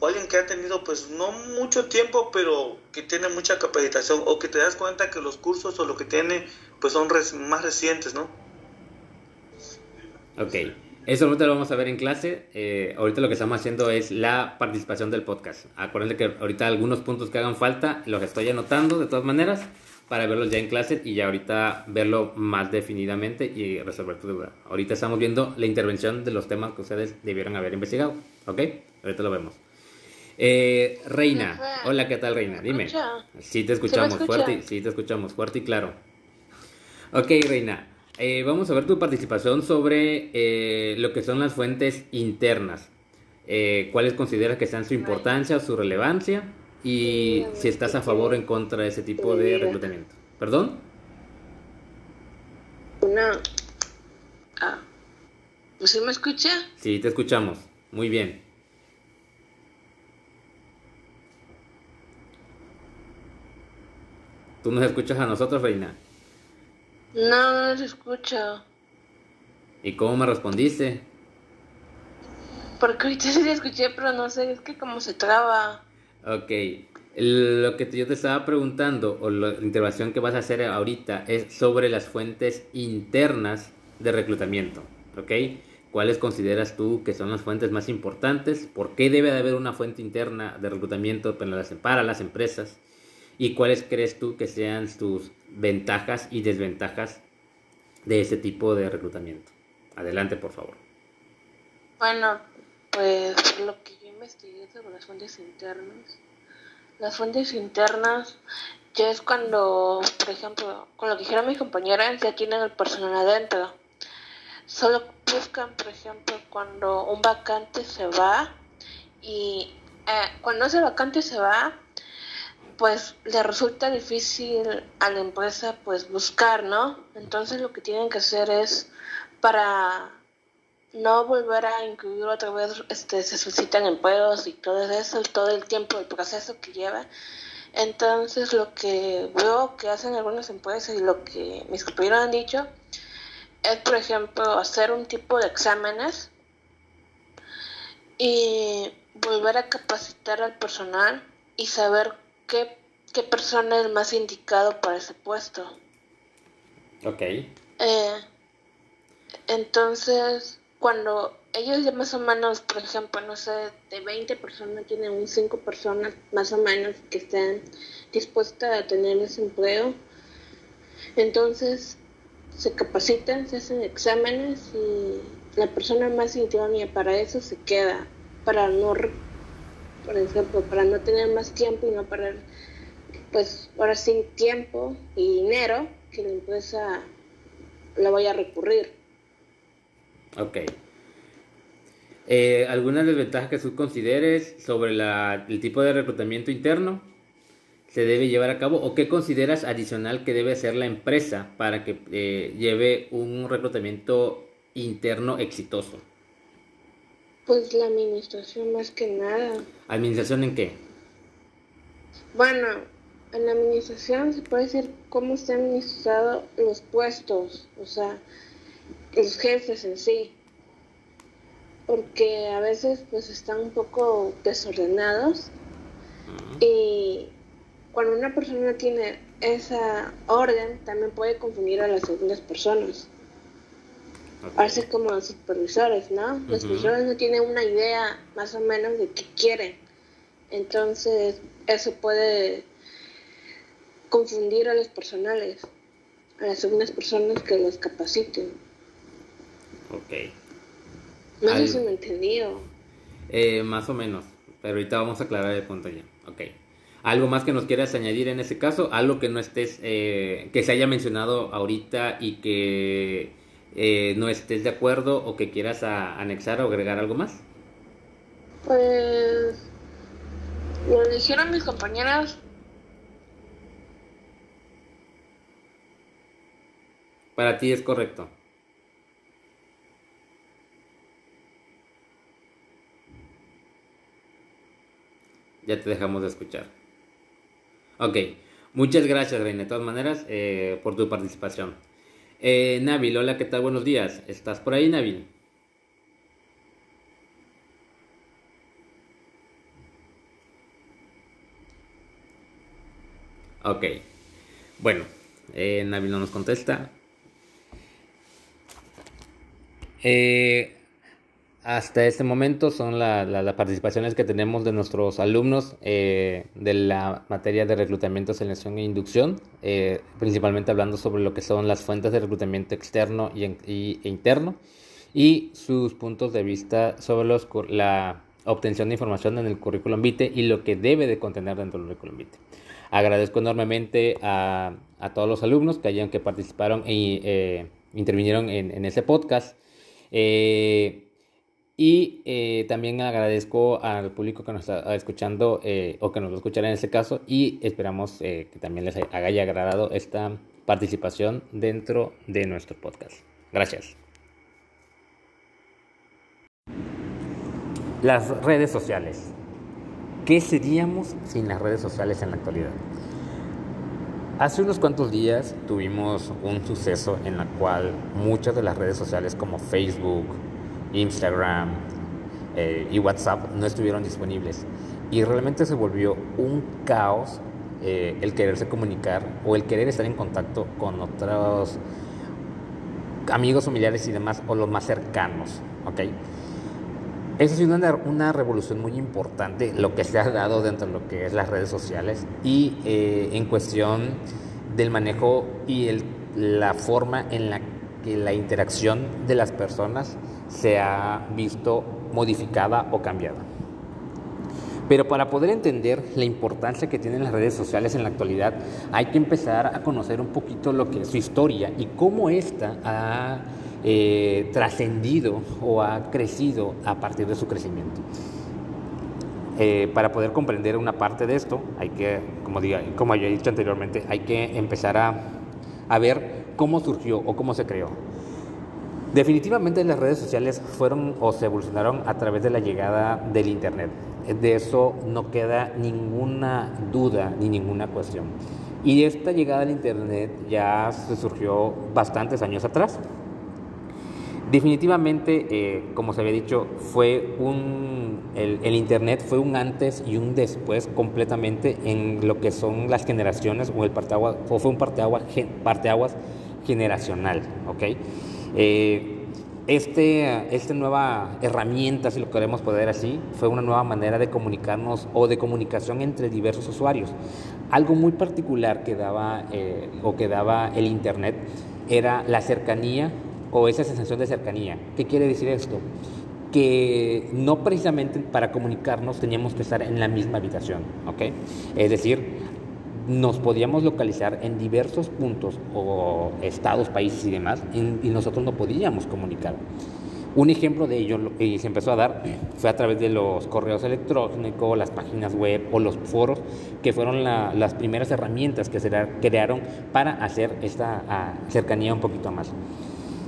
O alguien que ha tenido pues no mucho tiempo, pero que tiene mucha capacitación, o que te das cuenta que los cursos o lo que tiene pues son más recientes, ¿no? Ok. Eso ahorita lo vamos a ver en clase. Eh, ahorita lo que estamos haciendo es la participación del podcast. Acuérdense que ahorita algunos puntos que hagan falta los estoy anotando de todas maneras para verlos ya en clase y ya ahorita verlo más definidamente y resolver tu duda. Ahorita estamos viendo la intervención de los temas que ustedes debieron haber investigado. ¿Ok? Ahorita lo vemos. Eh, Reina. Hola, ¿qué tal, Reina? ¿me Dime. Sí, te escuchamos escucha? fuerte. y- Sí, te escuchamos fuerte y claro. Ok, Reina. Eh, vamos a ver tu participación sobre eh, lo que son las fuentes internas. Eh, ¿Cuáles consideras que sean su importancia o su relevancia? Y si estás a favor o en contra de ese tipo de reclutamiento. ¿Perdón? Una. Ah. ¿Pues sí me escucha? Sí, te escuchamos. Muy bien. ¿Tú nos escuchas a nosotros, Reina? No, no se escucha. ¿Y cómo me respondiste? Porque ahorita sí escuché, pero no sé, es que como se traba. Ok, lo que yo te estaba preguntando, o la intervención que vas a hacer ahorita, es sobre las fuentes internas de reclutamiento, ¿ok? ¿Cuáles consideras tú que son las fuentes más importantes? ¿Por qué debe de haber una fuente interna de reclutamiento para las, para las empresas? ¿Y cuáles crees tú que sean tus ventajas y desventajas de ese tipo de reclutamiento? Adelante, por favor. Bueno, pues lo que yo investigué sobre las fuentes internas. Las fuentes internas ya es cuando, por ejemplo, con lo que dijeron mis compañeras, ya tienen el personal adentro. Solo buscan, por ejemplo, cuando un vacante se va y eh, cuando ese vacante se va, pues le resulta difícil a la empresa pues buscar, ¿no? Entonces lo que tienen que hacer es para no volver a incluir otra vez, este, se suscitan empleos y todo eso, todo el tiempo, el proceso que lleva. Entonces lo que veo que hacen algunas empresas y lo que mis compañeros han dicho es, por ejemplo, hacer un tipo de exámenes y volver a capacitar al personal y saber qué, qué persona es más indicado para ese puesto. Ok. Eh, entonces, cuando ellos ya más o menos, por ejemplo, no sé, de 20 personas tienen un 5 personas más o menos que estén dispuestas a tener ese empleo, entonces se capacitan, se hacen exámenes y la persona más idónea para eso se queda, para no, por ejemplo, para no tener más tiempo y no perder, pues ahora sí, tiempo y dinero que la empresa la vaya a recurrir. Ok. Eh, ¿Alguna desventaja que tú consideres sobre la- el tipo de reclutamiento interno se debe llevar a cabo o qué consideras adicional que debe hacer la empresa para que eh, lleve un reclutamiento interno exitoso? Pues la administración más que nada. ¿Administración en qué? Bueno, en la administración se puede decir cómo están administrados los puestos, o sea, los jefes en sí. Porque a veces pues están un poco desordenados y cuando una persona tiene esa orden también puede confundir a las segundas personas. Hace como los supervisores, ¿no? Los supervisores no tienen una idea más o menos de qué quieren. Entonces, eso puede confundir a los personales, a las segundas personas que los capaciten. Ok. No sé si me entendido. Eh, más o menos, pero ahorita vamos a aclarar el punto ya. Ok. ¿Algo más que nos quieras añadir en ese caso? ¿Algo que no estés, eh, que se haya mencionado ahorita y que eh, no estés de acuerdo o que quieras anexar o agregar algo más? Pues lo dijeron mis compañeras. Para ti es correcto. Ya te dejamos de escuchar. Ok, muchas gracias, Reina, de todas maneras, eh, por tu participación. Eh, Nabil, hola, ¿qué tal? Buenos días. ¿Estás por ahí, Nabil? Ok. Bueno, eh, Nabil no nos contesta. Eh, hasta este momento son las participaciones que tenemos de nuestros alumnos eh, de la materia de reclutamiento, selección e inducción, eh, principalmente hablando sobre lo que son las fuentes de reclutamiento externo y, e interno y sus puntos de vista sobre los, la obtención de información en el currículum vitae y lo que debe de contener dentro del currículum vitae. Agradezco enormemente a, todos los alumnos que hayan que participaron y e intervinieron en, en ese podcast. Eh, y eh, también agradezco al público que nos está escuchando eh, o que nos va a escuchar en este caso y esperamos eh, que también les haya agradado esta participación dentro de nuestro podcast. Gracias. Las redes sociales. ¿Qué seríamos sin las redes sociales en la actualidad? Hace unos cuantos días tuvimos un suceso en la cual muchas de las redes sociales como Facebook, Instagram eh, y WhatsApp no estuvieron disponibles. Y realmente se volvió un caos eh, el quererse comunicar o el querer estar en contacto con otros amigos, familiares y demás, o los más cercanos. ¿ok? Eso ha sido una, una, revolución muy importante, lo que se ha dado dentro de lo que es las redes sociales y eh, en cuestión del manejo y la forma en la que la interacción de las personas se ha visto modificada o cambiada. Pero para poder entender la importancia que tienen las redes sociales en la actualidad, hay que empezar a conocer un poquito lo que es su historia y cómo ésta ha eh, trascendido o ha crecido a partir de su crecimiento. Eh, para poder comprender una parte de esto, hay que, como, diga, como ya he dicho anteriormente, hay que empezar a, a ver cómo surgió o cómo se creó. Definitivamente las redes sociales fueron o se evolucionaron a través de la llegada del Internet. De eso no queda ninguna duda ni ninguna cuestión. Y esta llegada al Internet ya se surgió bastantes años atrás. Definitivamente, eh, como se había dicho, fue un, el, Internet fue un antes y un después completamente en lo que son las generaciones o el parteaguas, o fue un parteaguas, parteaguas generacional, ¿ok? Eh, este, esta nueva herramienta, si lo queremos poner así, fue una nueva manera de comunicarnos o de comunicación entre diversos usuarios. Algo muy particular que daba, eh, o que daba el Internet era la cercanía o esa sensación de cercanía. ¿Qué quiere decir esto? Que no precisamente para comunicarnos teníamos que estar en la misma habitación, ¿ok? Es decir, nos podíamos localizar en diversos puntos o estados, países y demás, y, nosotros no podíamos comunicar. Un ejemplo de ello, y se empezó a dar, fue a través de los correos electrónicos, las páginas web o los foros, que fueron las primeras herramientas que se crearon para hacer esta cercanía un poquito más.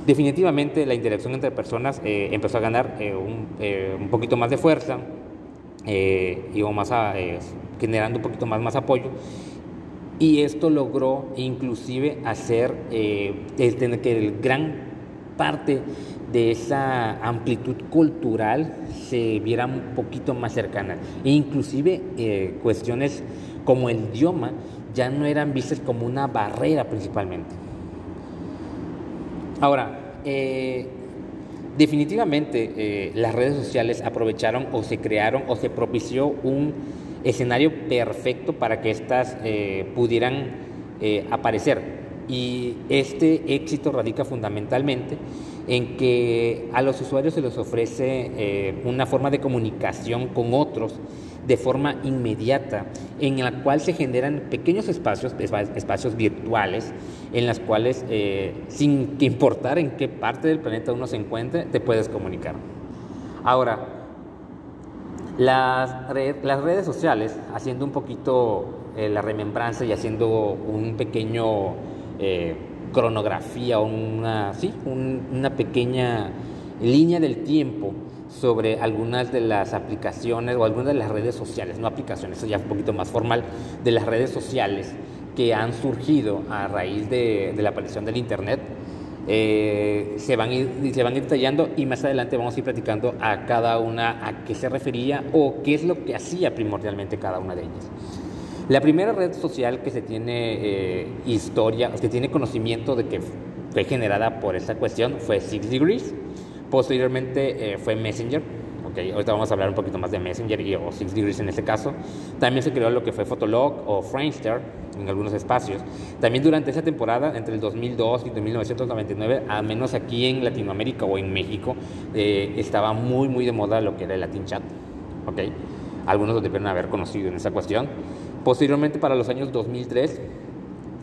Definitivamente la interacción entre personas eh, empezó a ganar eh, un, eh, un, poquito más de fuerza, y más a, generando un poquito más, más apoyo y esto logró inclusive hacer eh, que el gran parte de esa amplitud cultural se viera un poquito más cercana. E inclusive eh, cuestiones como el idioma ya no eran vistas como una barrera principalmente. Ahora, eh, definitivamente las redes sociales aprovecharon o se crearon o se propició un escenario perfecto para que éstas eh, pudieran eh, aparecer. Y este éxito radica fundamentalmente en que a los usuarios se les ofrece una forma de comunicación con otros de forma inmediata, en la cual se generan pequeños espacios, espacios virtuales, en las cuales, eh, sin importar en qué parte del planeta uno se encuentre, te puedes comunicar. Ahora, las, las redes sociales, haciendo un poquito eh, la remembranza y haciendo un pequeño eh, cronografía, una, ¿sí? una pequeña línea del tiempo sobre algunas de las aplicaciones o algunas de las redes sociales, no aplicaciones, eso ya es un poquito más formal, de las redes sociales que han surgido a raíz de, la aparición del Internet. Eh, se, van a ir, se van detallando y más adelante vamos a ir platicando a cada una a qué se refería o qué es lo que hacía primordialmente cada una de ellas. La primera red social que se tiene eh, historia, que tiene conocimiento de que fue generada por esta cuestión fue Six Degrees. Posteriormente eh, fue Messenger. Ahorita vamos a hablar un poquito más de Messenger y, o Six Degrees en este caso. También se creó lo que fue Fotolog o Friendster en algunos espacios. También durante esa temporada, entre el 2002 y 1999, al menos aquí en Latinoamérica o en México, eh, estaba muy, muy de moda lo que era el Latin Chat. Okay. Algunos lo debieron haber conocido en esa cuestión. Posteriormente, para los años 2003,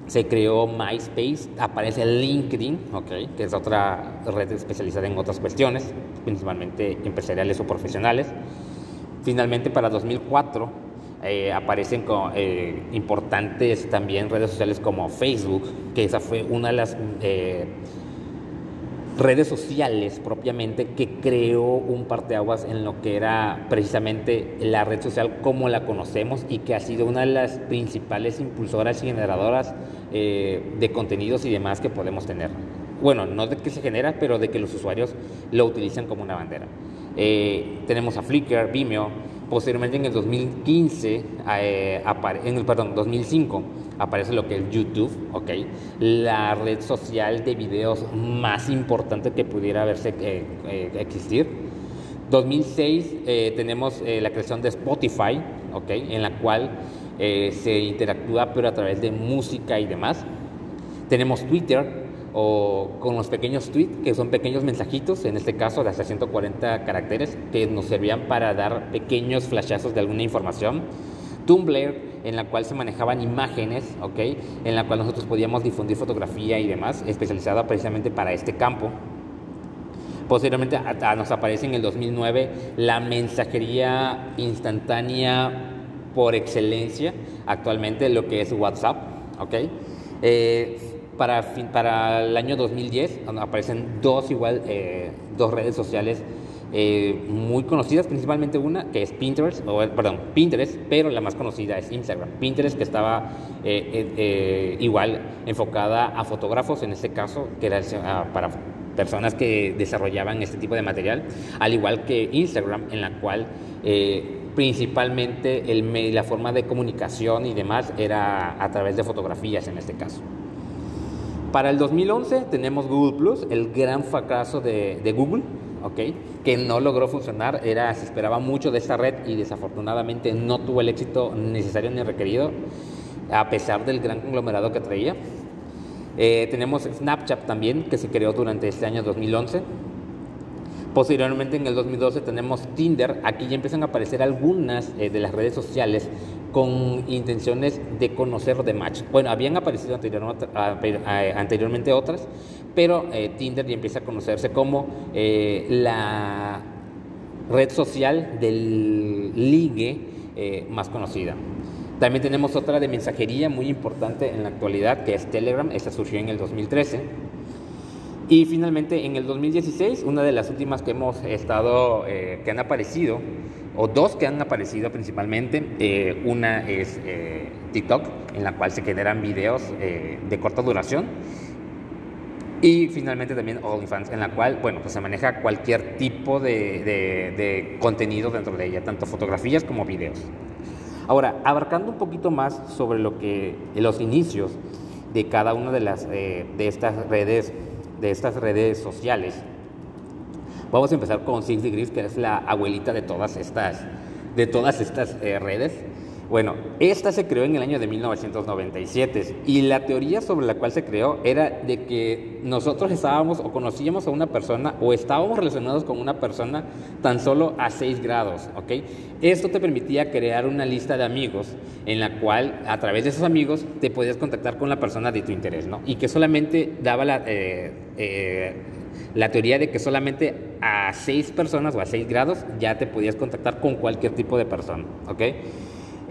se creó MySpace, aparece LinkedIn, okay, que es otra red especializada en otras cuestiones, principalmente empresariales o profesionales. Finalmente, para 2004, eh, aparecen eh, importantes también redes sociales como Facebook, que esa fue una de las eh, redes sociales propiamente que creó un parteaguas en lo que era precisamente la red social como la conocemos y que ha sido una de las principales impulsoras y generadoras eh, de contenidos y demás que podemos tener. Bueno, no de que se genera, pero de que los usuarios lo utilizan como una bandera. Eh, tenemos a Flickr, Vimeo, posteriormente en el 2015, eh, en el, perdón, 2005, aparece lo que es YouTube, ¿ok? La red social de videos más importante que pudiera haberse eh, eh, existir. 2006 eh, tenemos la creación de Spotify, ¿ok? En la cual se interactúa pero a través de música y demás. Tenemos Twitter o con los pequeños tweets, que son pequeños mensajitos, en este caso de hasta 140 caracteres, que nos servían para dar pequeños flashazos de alguna información. Tumblr, en la cual se manejaban imágenes, ¿ok? En la cual nosotros podíamos difundir fotografía y demás, especializada precisamente para este campo. Posteriormente nos aparece en el 2009 la mensajería instantánea por excelencia, actualmente lo que es WhatsApp, ¿ok? Eh, para, para el año 2010 aparecen dos igual, eh, dos redes sociales eh, muy conocidas, principalmente una que es Pinterest, o, perdón, Pinterest, pero la más conocida es Instagram. Pinterest que estaba eh, eh, igual enfocada a fotógrafos, en este caso, que era para personas que desarrollaban este tipo de material, al igual que Instagram, en la cual principalmente el, la forma de comunicación y demás era a través de fotografías en este caso. Para el 2011 tenemos Google Plus, el gran fracaso de, de Google, que no logró funcionar, era, se esperaba mucho de esta red y desafortunadamente no tuvo el éxito necesario ni requerido, a pesar del gran conglomerado que traía. Eh, tenemos Snapchat también, que se creó durante este año 2011. Posteriormente, en el 2012, tenemos Tinder. Aquí ya empiezan a aparecer algunas eh, de las redes sociales con intenciones de conocer de match. Bueno, habían aparecido anteriormente otras, pero eh, Tinder ya empieza a conocerse como eh, la red social del ligue eh, más conocida. También tenemos otra de mensajería muy importante en la actualidad, que es Telegram. Esta surgió en el 2013. Y finalmente en el 2016, una de las últimas que hemos estado, que han aparecido, o dos que han aparecido principalmente, una es TikTok, en la cual se generan videos de corta duración y finalmente también OnlyFans, en la cual, bueno, pues se maneja cualquier tipo de, contenido dentro de ella, tanto fotografías como videos. Ahora, abarcando un poquito más sobre lo que los inicios de cada una de las eh, de estas redes de estas redes sociales, Vamos a empezar con Six Degrees, que es la abuelita de todas estas, de todas estas eh, redes. Bueno, esta se creó en el año de 1997 y la teoría sobre la cual se creó era de que nosotros estábamos o conocíamos a una persona o estábamos relacionados con una persona tan solo a 6 grados, ¿ok? Esto te permitía crear una lista de amigos en la cual a través de esos amigos te podías contactar con la persona de tu interés, ¿no? Y que solamente daba la, eh, eh, la teoría de que solamente a 6 personas o a 6 grados ya te podías contactar con cualquier tipo de persona, ¿ok?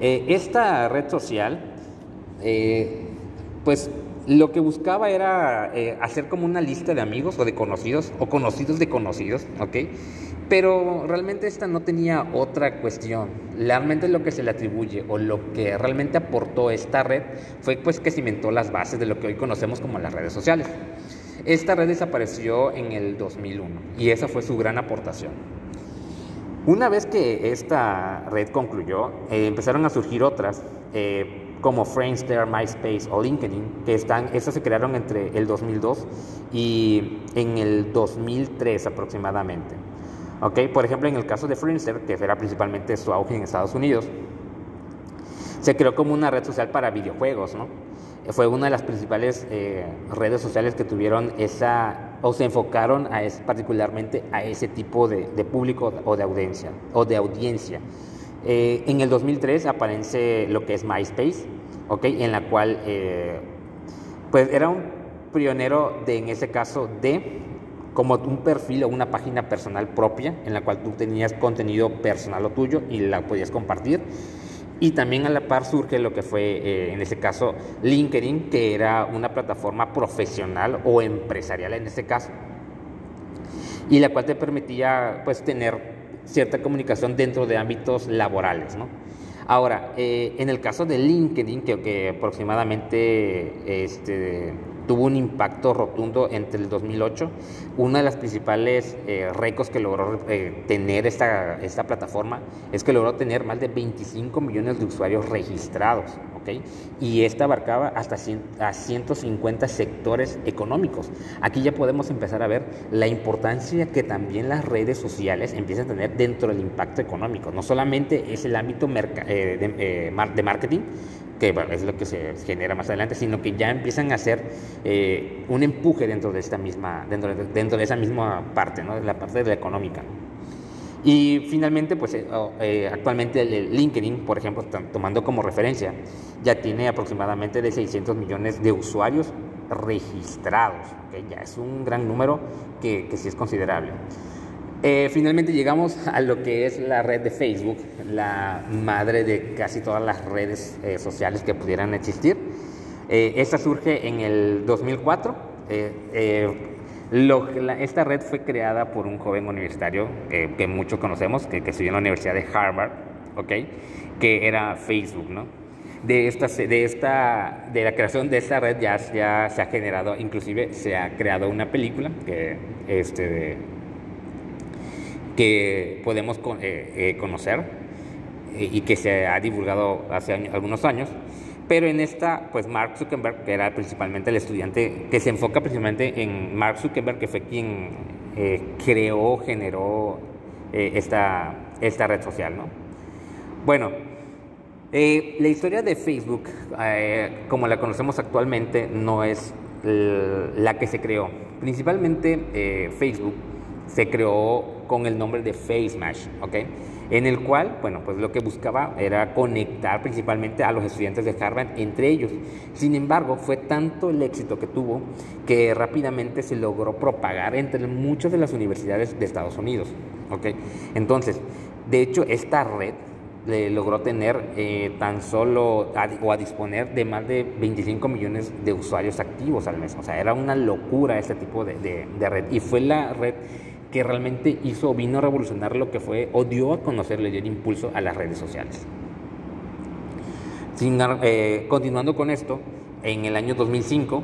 Eh, esta red social, eh, pues lo que buscaba era eh, hacer como una lista de amigos o de conocidos o conocidos de conocidos, ¿ok? Pero realmente esta no tenía otra cuestión. Realmente lo que se le atribuye o lo que realmente aportó esta red fue pues que cimentó las bases de lo que hoy conocemos como las redes sociales. Esta red desapareció en el 2001 y esa fue su gran aportación. Una vez que esta red concluyó, eh, empezaron a surgir otras, eh, como Friendster, MySpace o LinkedIn, que están, estas se crearon entre el 2002 y en el 2003 aproximadamente. Okay, por ejemplo, en el caso de Friendster, que era principalmente su auge en Estados Unidos, se creó como una red social para videojuegos, ¿no? Fue una de las principales eh, redes sociales que tuvieron esa o se enfocaron a particularmente a ese tipo de, público o de audiencia. O de audiencia. Eh, en el 2003 aparece lo que es MySpace, ¿okay? en la cual eh, pues era un pionero de, en ese caso, de como un perfil o una página personal propia en la cual tú tenías contenido personal o tuyo y la podías compartir. Y también a la par surge lo que fue, eh, en ese caso, LinkedIn, que era una plataforma profesional o empresarial en este caso, y la cual te permitía pues, tener cierta comunicación dentro de ámbitos laborales. ¿no? Ahora, eh, en el caso de LinkedIn, que, que aproximadamente este, tuvo un impacto rotundo entre el 2008. Una de las principales eh, récords que logró eh, tener esta, esta plataforma es que logró tener más de 25 millones de usuarios registrados. ¿okay? Y esta abarcaba hasta a 150 sectores económicos. Aquí ya podemos empezar a ver la importancia que también las redes sociales empiezan a tener dentro del impacto económico. No solamente es el ámbito eh, de, eh, de marketing, que es lo que se genera más adelante, sino que ya empiezan a hacer eh, un empuje dentro de esta misma, dentro de, dentro de esa misma parte, ¿no? la parte de la económica. Y finalmente, pues eh, oh, eh, actualmente el LinkedIn, por ejemplo, tomando como referencia, ya tiene aproximadamente de 600 millones de usuarios registrados, que ya es un gran número que, que sí es considerable. Eh, finalmente llegamos a lo que es la red de Facebook, la madre de casi todas las redes eh, sociales que pudieran existir. Eh, esta surge en el 2004. esta red fue creada por un joven universitario que muchos conocemos, que, que, estudió en la Universidad de Harvard, ¿okay? que era Facebook. ¿no? De, esta, de, esta, de la creación de esta red ya, ya se ha generado, inclusive se ha creado una película que este, que podemos eh, eh, conocer eh, y que se ha divulgado hace algunos años. Pero en esta, pues Mark Zuckerberg, que era principalmente el estudiante, que se enfoca principalmente en Mark Zuckerberg, que fue quien creó, generó esta, esta red social, ¿no? Bueno, la historia de Facebook, como la conocemos actualmente, no es la que se creó. Principalmente Facebook se creó con el nombre de FaceMash, ¿ok? En el cual, bueno, pues lo que buscaba era conectar principalmente a los estudiantes de Harvard entre ellos. Sin embargo, fue tanto el éxito que tuvo que rápidamente se logró propagar entre muchas de las universidades de Estados Unidos, ¿ok? Entonces, de hecho, esta red logró tener eh, tan solo o a disponer de más de 25 millones de usuarios activos al mes. O sea, era una locura este tipo de red. Y fue la red que realmente hizo, vino a revolucionar lo que fue o dio a conocer, le dio el impulso a las redes sociales. Eh, continuando con esto, en el año 2005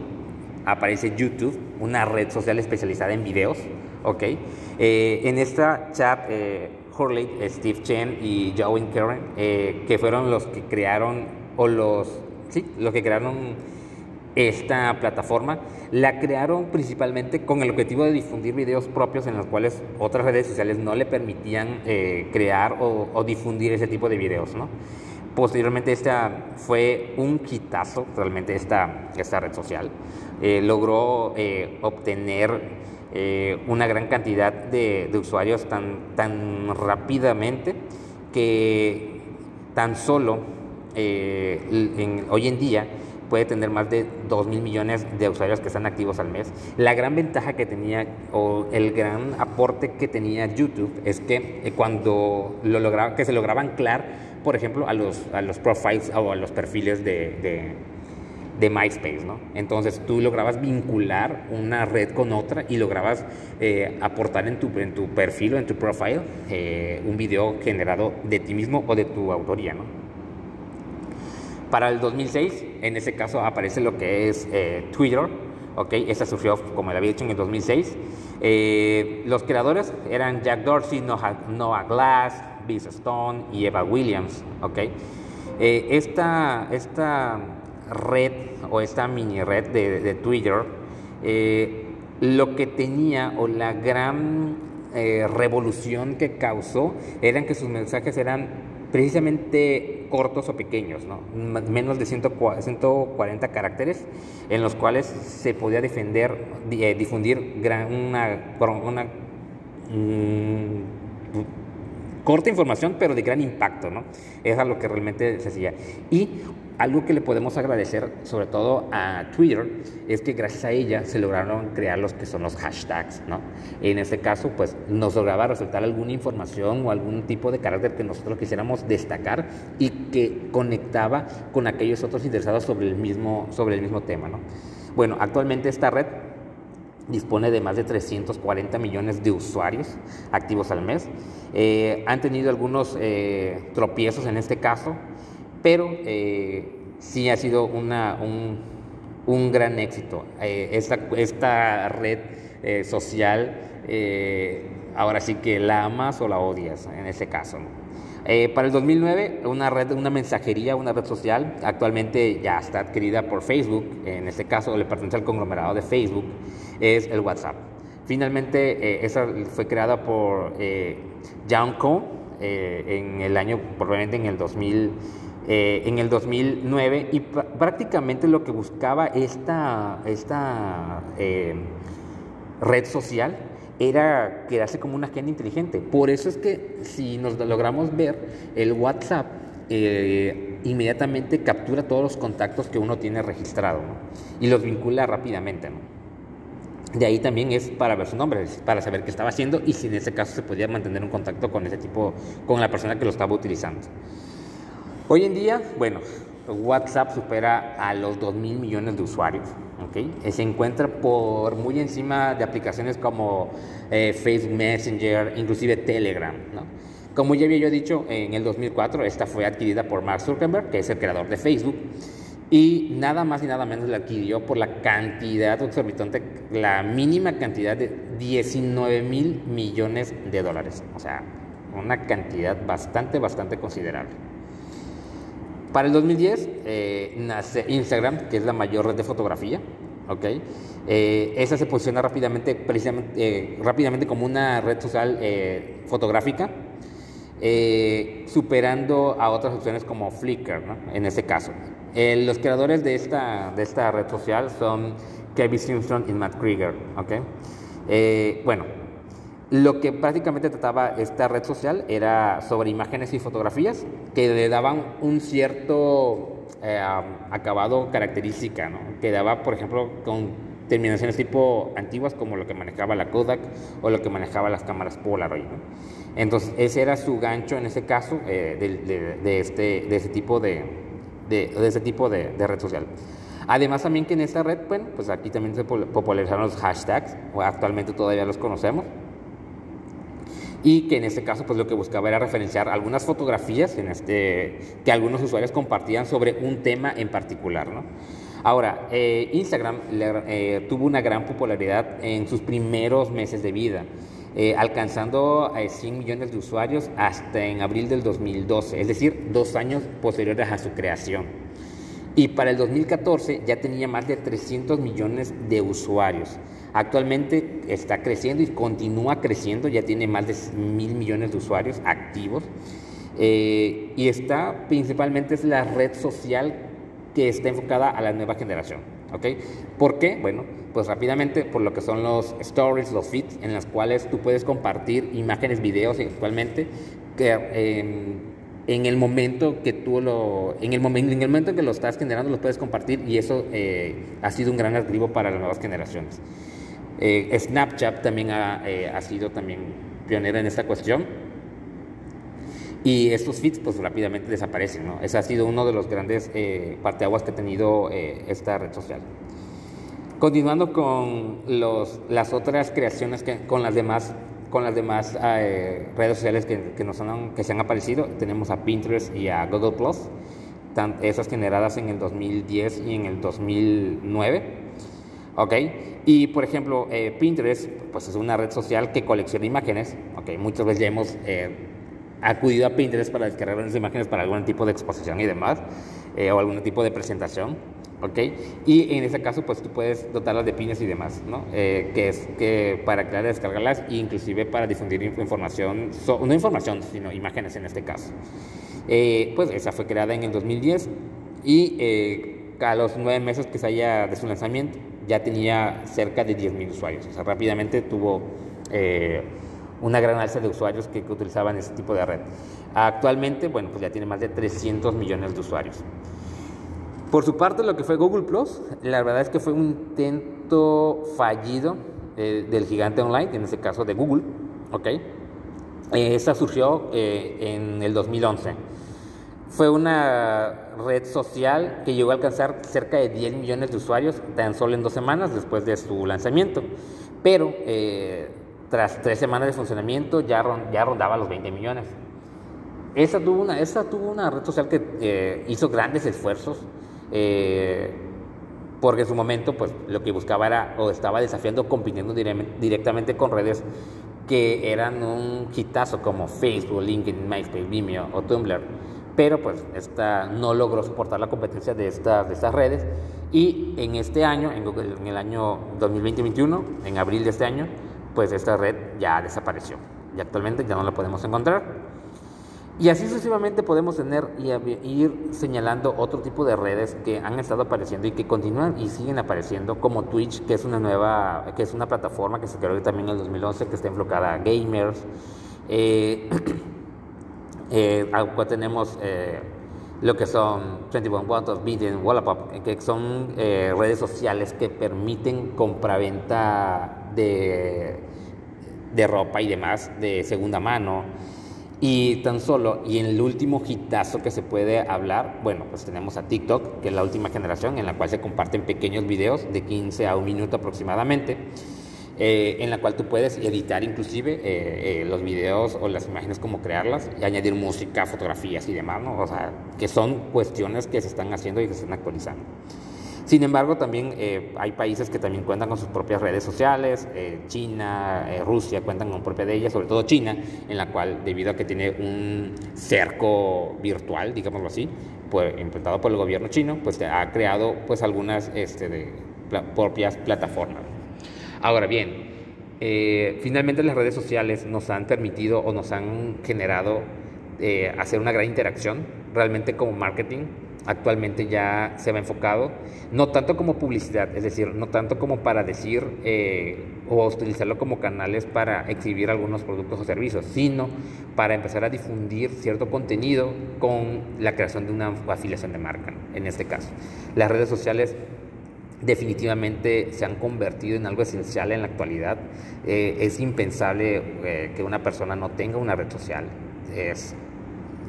aparece YouTube, una red social especializada en videos, ¿ok? Eh, en esta chat, eh, Hurley, Steve Chen y Joe Karen, que fueron los que crearon, o los, sí, los que crearon esta plataforma la crearon principalmente con el objetivo de difundir videos propios en los cuales otras redes sociales no le permitían eh, crear o, difundir ese tipo de videos. ¿no? Posteriormente esta fue un quitazo realmente esta, esta red social. Eh, logró eh, obtener una gran cantidad de, usuarios tan, tan rápidamente que tan solo hoy en día puede tener más de 2 mil millones de usuarios que están activos al mes. La gran ventaja que tenía o el gran aporte que tenía YouTube es que eh, cuando lo lograba, que se lograba anclar, por ejemplo, a los, a los profiles o a los perfiles de, de, MySpace, ¿no? Entonces tú lograbas vincular una red con otra y lograbas eh, aportar en tu, en tu perfil o en tu profile eh, un video generado de ti mismo o de tu autoría, ¿no? Para el 2006, en ese caso aparece lo que es eh, Twitter, ¿ok? Esta surgió, como le había dicho, en el 2006. Eh, los creadores eran Jack Dorsey, Noah, Glass, Biz Stone y Eva Williams, ¿ok? Eh, esta, esta red o esta mini red de, de Twitter, lo que tenía o la gran revolución que causó eran que sus mensajes eran precisamente cortos o pequeños, ¿no? menos de 140 caracteres, en los cuales se podía defender, eh, difundir una, mm, corta información, pero de gran impacto. ¿no? Es a lo que realmente se hacía. Y algo que le podemos agradecer, sobre todo a Twitter, es que gracias a ella se lograron crear los que son los hashtags, ¿no? En este caso, pues nos lograba resultar alguna información o algún tipo de carácter que nosotros quisiéramos destacar y que conectaba con aquellos otros interesados sobre el mismo, sobre el mismo tema, ¿no? Bueno, actualmente esta red dispone de más de 340 millones de usuarios activos al mes. Eh, han tenido algunos eh, tropiezos en este caso, pero eh, sí ha sido una, un, gran éxito. Eh, esta, red eh, social, ahora sí que la amas o la odias en ese caso. para el 2009, una red, una mensajería, una red social, actualmente ya está adquirida por Facebook, en este caso le pertenece al conglomerado de Facebook, es el WhatsApp. Finalmente, esa fue creada por John Cohn en el año, probablemente en el 2000. Eh, en el 2009 y prácticamente lo que buscaba esta, esta eh, red social era quedarse como una agenda inteligente. Por eso es que si nos logramos ver, el WhatsApp eh, inmediatamente captura todos los contactos que uno tiene registrado y los vincula rápidamente. De ahí también es para ver su nombre, para saber qué estaba haciendo y si en ese caso se podía mantener un contacto con ese tipo, con la persona que lo estaba utilizando. Hoy en día, bueno, WhatsApp supera a los 2 mil millones de usuarios. ¿okay? Se encuentra por muy encima de aplicaciones como eh, Facebook Messenger, inclusive Telegram. Como ya había dicho, en el 2004 esta fue adquirida por Mark Zuckerberg, que es el creador de Facebook, y nada más y nada menos la adquirió por la cantidad exorbitante, la mínima cantidad de 19 mil millones de dólares. O sea, una cantidad bastante, bastante considerable. Para el 2010 eh, nace Instagram, que es la mayor red de fotografía. ¿okay? Eh, esa se posiciona rápidamente, precisamente, eh, rápidamente como una red social fotográfica, superando a otras opciones como Flickr, ¿no? en ese caso. los creadores de esta, de esta red social son Kevin Simpson y Matt Krieger. ¿okay? bueno, lo que prácticamente trataba esta red social era sobre imágenes y fotografías que le daban un cierto eh, acabado característica, ¿no? que daba, por ejemplo, con terminaciones tipo antiguas como lo que manejaba la Kodak o lo que manejaba las cámaras Polaroid. Entonces, ese era su gancho en ese caso eh, de, este, de ese tipo de, de, ese tipo de, red social. Además también que en esta red, bueno, pues aquí también se popularizaron los hashtags, o actualmente todavía los conocemos, y que en este caso pues lo que buscaba era referenciar algunas fotografías en este, que algunos usuarios compartían sobre un tema en particular. ¿no? Ahora, eh, Instagram eh, tuvo una gran popularidad en sus primeros meses de vida, eh, alcanzando a 100 millones de usuarios hasta en abril del 2012, es decir, dos años posteriores a su creación. y para el 2014 ya tenía más de 300 millones de usuarios. Actualmente está creciendo y continúa creciendo, ya tiene más de mil millones de usuarios activos. Eh, y está principalmente es la red social que está enfocada a la nueva generación. ¿ok? ¿Por qué? Bueno, pues rápidamente por lo que son los stories, los feeds, en las cuales tú puedes compartir imágenes, videos actualmente que, em, en el momento que tú lo, en el, momento, en el momento en que lo estás generando, lo puedes compartir y eso eh, ha sido un gran atractivo para las nuevas generaciones. Eh, Snapchat también ha, eh, ha, sido también pionera en esta cuestión y estos feeds pues rápidamente desaparecen, ¿no? Ese ha sido uno de los grandes parteaguas que ha tenido esta red social. Continuando con los, las otras creaciones que, con las demás con las demás eh, redes sociales que, han, que se han aparecido. Tenemos a Pinterest y a Google Plus, esas generadas en el 2010 y en el 2009. ¿Ok? Y por ejemplo, eh, Pinterest pues es una red social que colecciona imágenes. ¿Ok? Muchas veces ya hemos eh, acudido a Pinterest para descargar esas imágenes para algún tipo de exposición y demás, o algún tipo de presentación. ¿ok? Y en ese caso, pues tú puedes dotarlas de pines y demás, ¿no? Eh, que es que para crear descargarlas, e inclusive para difundir información, no información, sino imágenes en este caso. Eh, pues esa fue creada en el 2010 y eh, a los nueve meses que se haya de su lanzamiento ya tenía cerca de 10.000 usuarios. O sea, rápidamente tuvo una gran alza de usuarios que, que utilizaban ese tipo de red. Actualmente, bueno, pues ya tiene más de 300 millones de usuarios. Por su parte, lo que fue Google Plus, la verdad es que fue un intento fallido eh, del gigante online, en este caso de Google, ¿ok? Eh, esta surgió eh, en el 2011. Fue una red social que llegó a alcanzar cerca de 10 millones de usuarios tan solo en dos semanas después de su lanzamiento. Pero tras tres semanas de funcionamiento ya, ya rondaba los 20 millones. Esa tuvo una, esa tuvo una red social que hizo grandes esfuerzos eh, porque en su momento pues lo que buscaba era o estaba desafiando compitiendo directamente con redes que eran un hitazo como Facebook, LinkedIn, MySpace, Vimeo o Tumblr, pero pues esta no logró soportar la competencia de estas, de estas redes y en este año, en, en el año 2020-2021, en abril de este año, pues esta red ya desapareció y actualmente ya no la podemos encontrar. Y así sucesivamente podemos tener y ir señalando otro tipo de redes que han estado apareciendo y que continúan y siguen apareciendo, como Twitch, que es una nueva, que es una plataforma que se creó también en el 2011, que está enfocada a gamers. Eh, eh, tenemos eh, lo que son 21 Wattos, Biden, Wallapop, que son eh, redes sociales que permiten compraventa de, de ropa y demás de segunda mano. Y tan solo, y en el último hitazo que se puede hablar, bueno, pues tenemos a TikTok, que es la última generación, en la cual se comparten pequeños videos de 15 a un minuto aproximadamente, eh, en la cual tú puedes editar inclusive eh, eh, los videos o las imágenes, como crearlas, y añadir música, fotografías y demás, ¿no? O sea, que son cuestiones que se están haciendo y que se están actualizando. Sin embargo, también eh, hay países que también cuentan con sus propias redes sociales, eh, China, eh, Rusia cuentan con propia de ellas, sobre todo China, en la cual debido a que tiene un cerco virtual, digámoslo así, pues, implementado por el gobierno chino, pues ha creado pues algunas este, propias plataformas. Ahora bien, finalmente las redes sociales nos han permitido o nos han generado hacer una gran interacción realmente como marketing actualmente ya se va enfocado, no tanto como publicidad, es decir, no tanto como para decir eh, o utilizarlo como canales para exhibir algunos productos o servicios, sino para empezar a difundir cierto contenido con la creación de una afiliación de marca, en este caso. Las redes sociales definitivamente se han convertido en algo esencial en la actualidad. Eh, es impensable eh, que una persona no tenga una red social.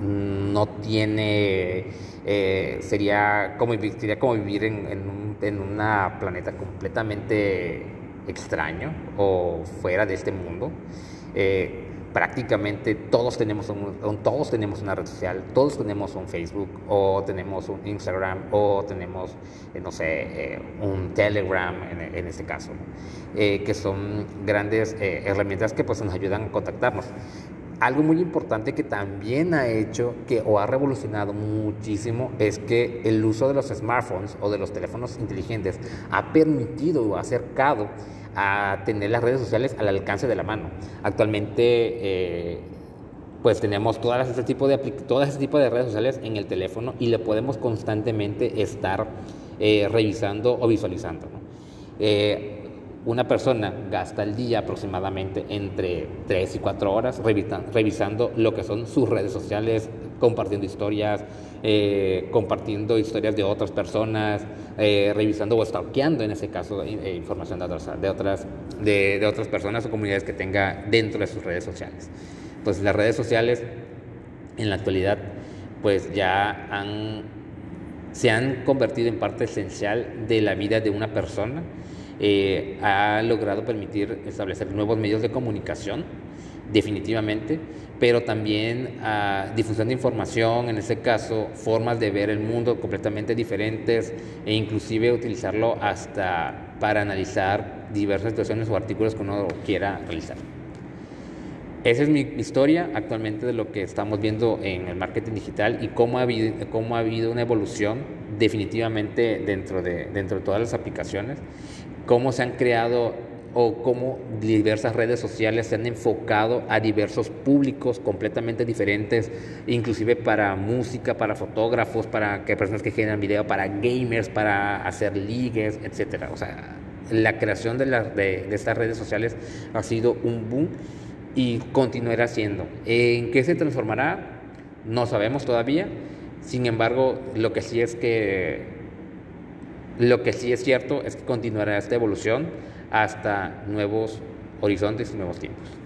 No tiene eh, sería, como, sería como vivir en, en, en una planeta completamente extraño o fuera de este mundo. Prácticamente todos tenemos, un, todos tenemos una red social, todos tenemos un Facebook o tenemos un Instagram o tenemos, eh, no sé, un Telegram en, este caso, que son grandes herramientas que pues nos ayudan a contactarnos. algo muy importante que también ha hecho que o ha revolucionado muchísimo es que el uso de los smartphones o de los teléfonos inteligentes ha permitido o ha acercado a tener las redes sociales al alcance de la mano. Actualmente eh, pues tenemos todas este tipo de todo este tipo de redes sociales en el teléfono y le podemos constantemente estar eh, revisando o visualizando. Eh, una persona gasta el día aproximadamente entre 3 y 4 horas revisando lo que son sus redes sociales, compartiendo historias, eh, compartiendo historias de otras personas, revisando o stalkeando en ese caso información de otras, de, otras, de otras personas o comunidades que tenga dentro de sus redes sociales pues las redes sociales en la actualidad pues ya han, se han convertido en parte esencial de la vida de una persona. Eh, ha logrado permitir establecer nuevos medios de comunicación, definitivamente, pero también a difusión de información, en este caso, formas de ver el mundo completamente diferentes e inclusive utilizarlo hasta para analizar diversas situaciones o artículos que uno quiera realizar. Esa es mi historia actualmente de lo que estamos viendo en el marketing digital y cómo ha habido, cómo ha habido una evolución definitivamente dentro de, dentro de todas las aplicaciones, cómo se han creado o cómo diversas redes sociales se han enfocado a diversos públicos completamente diferentes, inclusive para música, para fotógrafos, para personas que generan video, para gamers, para hacer ligues, etcétera. O sea, la creación de, la, de estas redes sociales ha sido un boom y continuará siendo. ¿En qué se transformará? No sabemos todavía. Sin embargo, lo que sí es que lo que sí es cierto es que continuará esta evolución hasta nuevos horizontes y nuevos tiempos.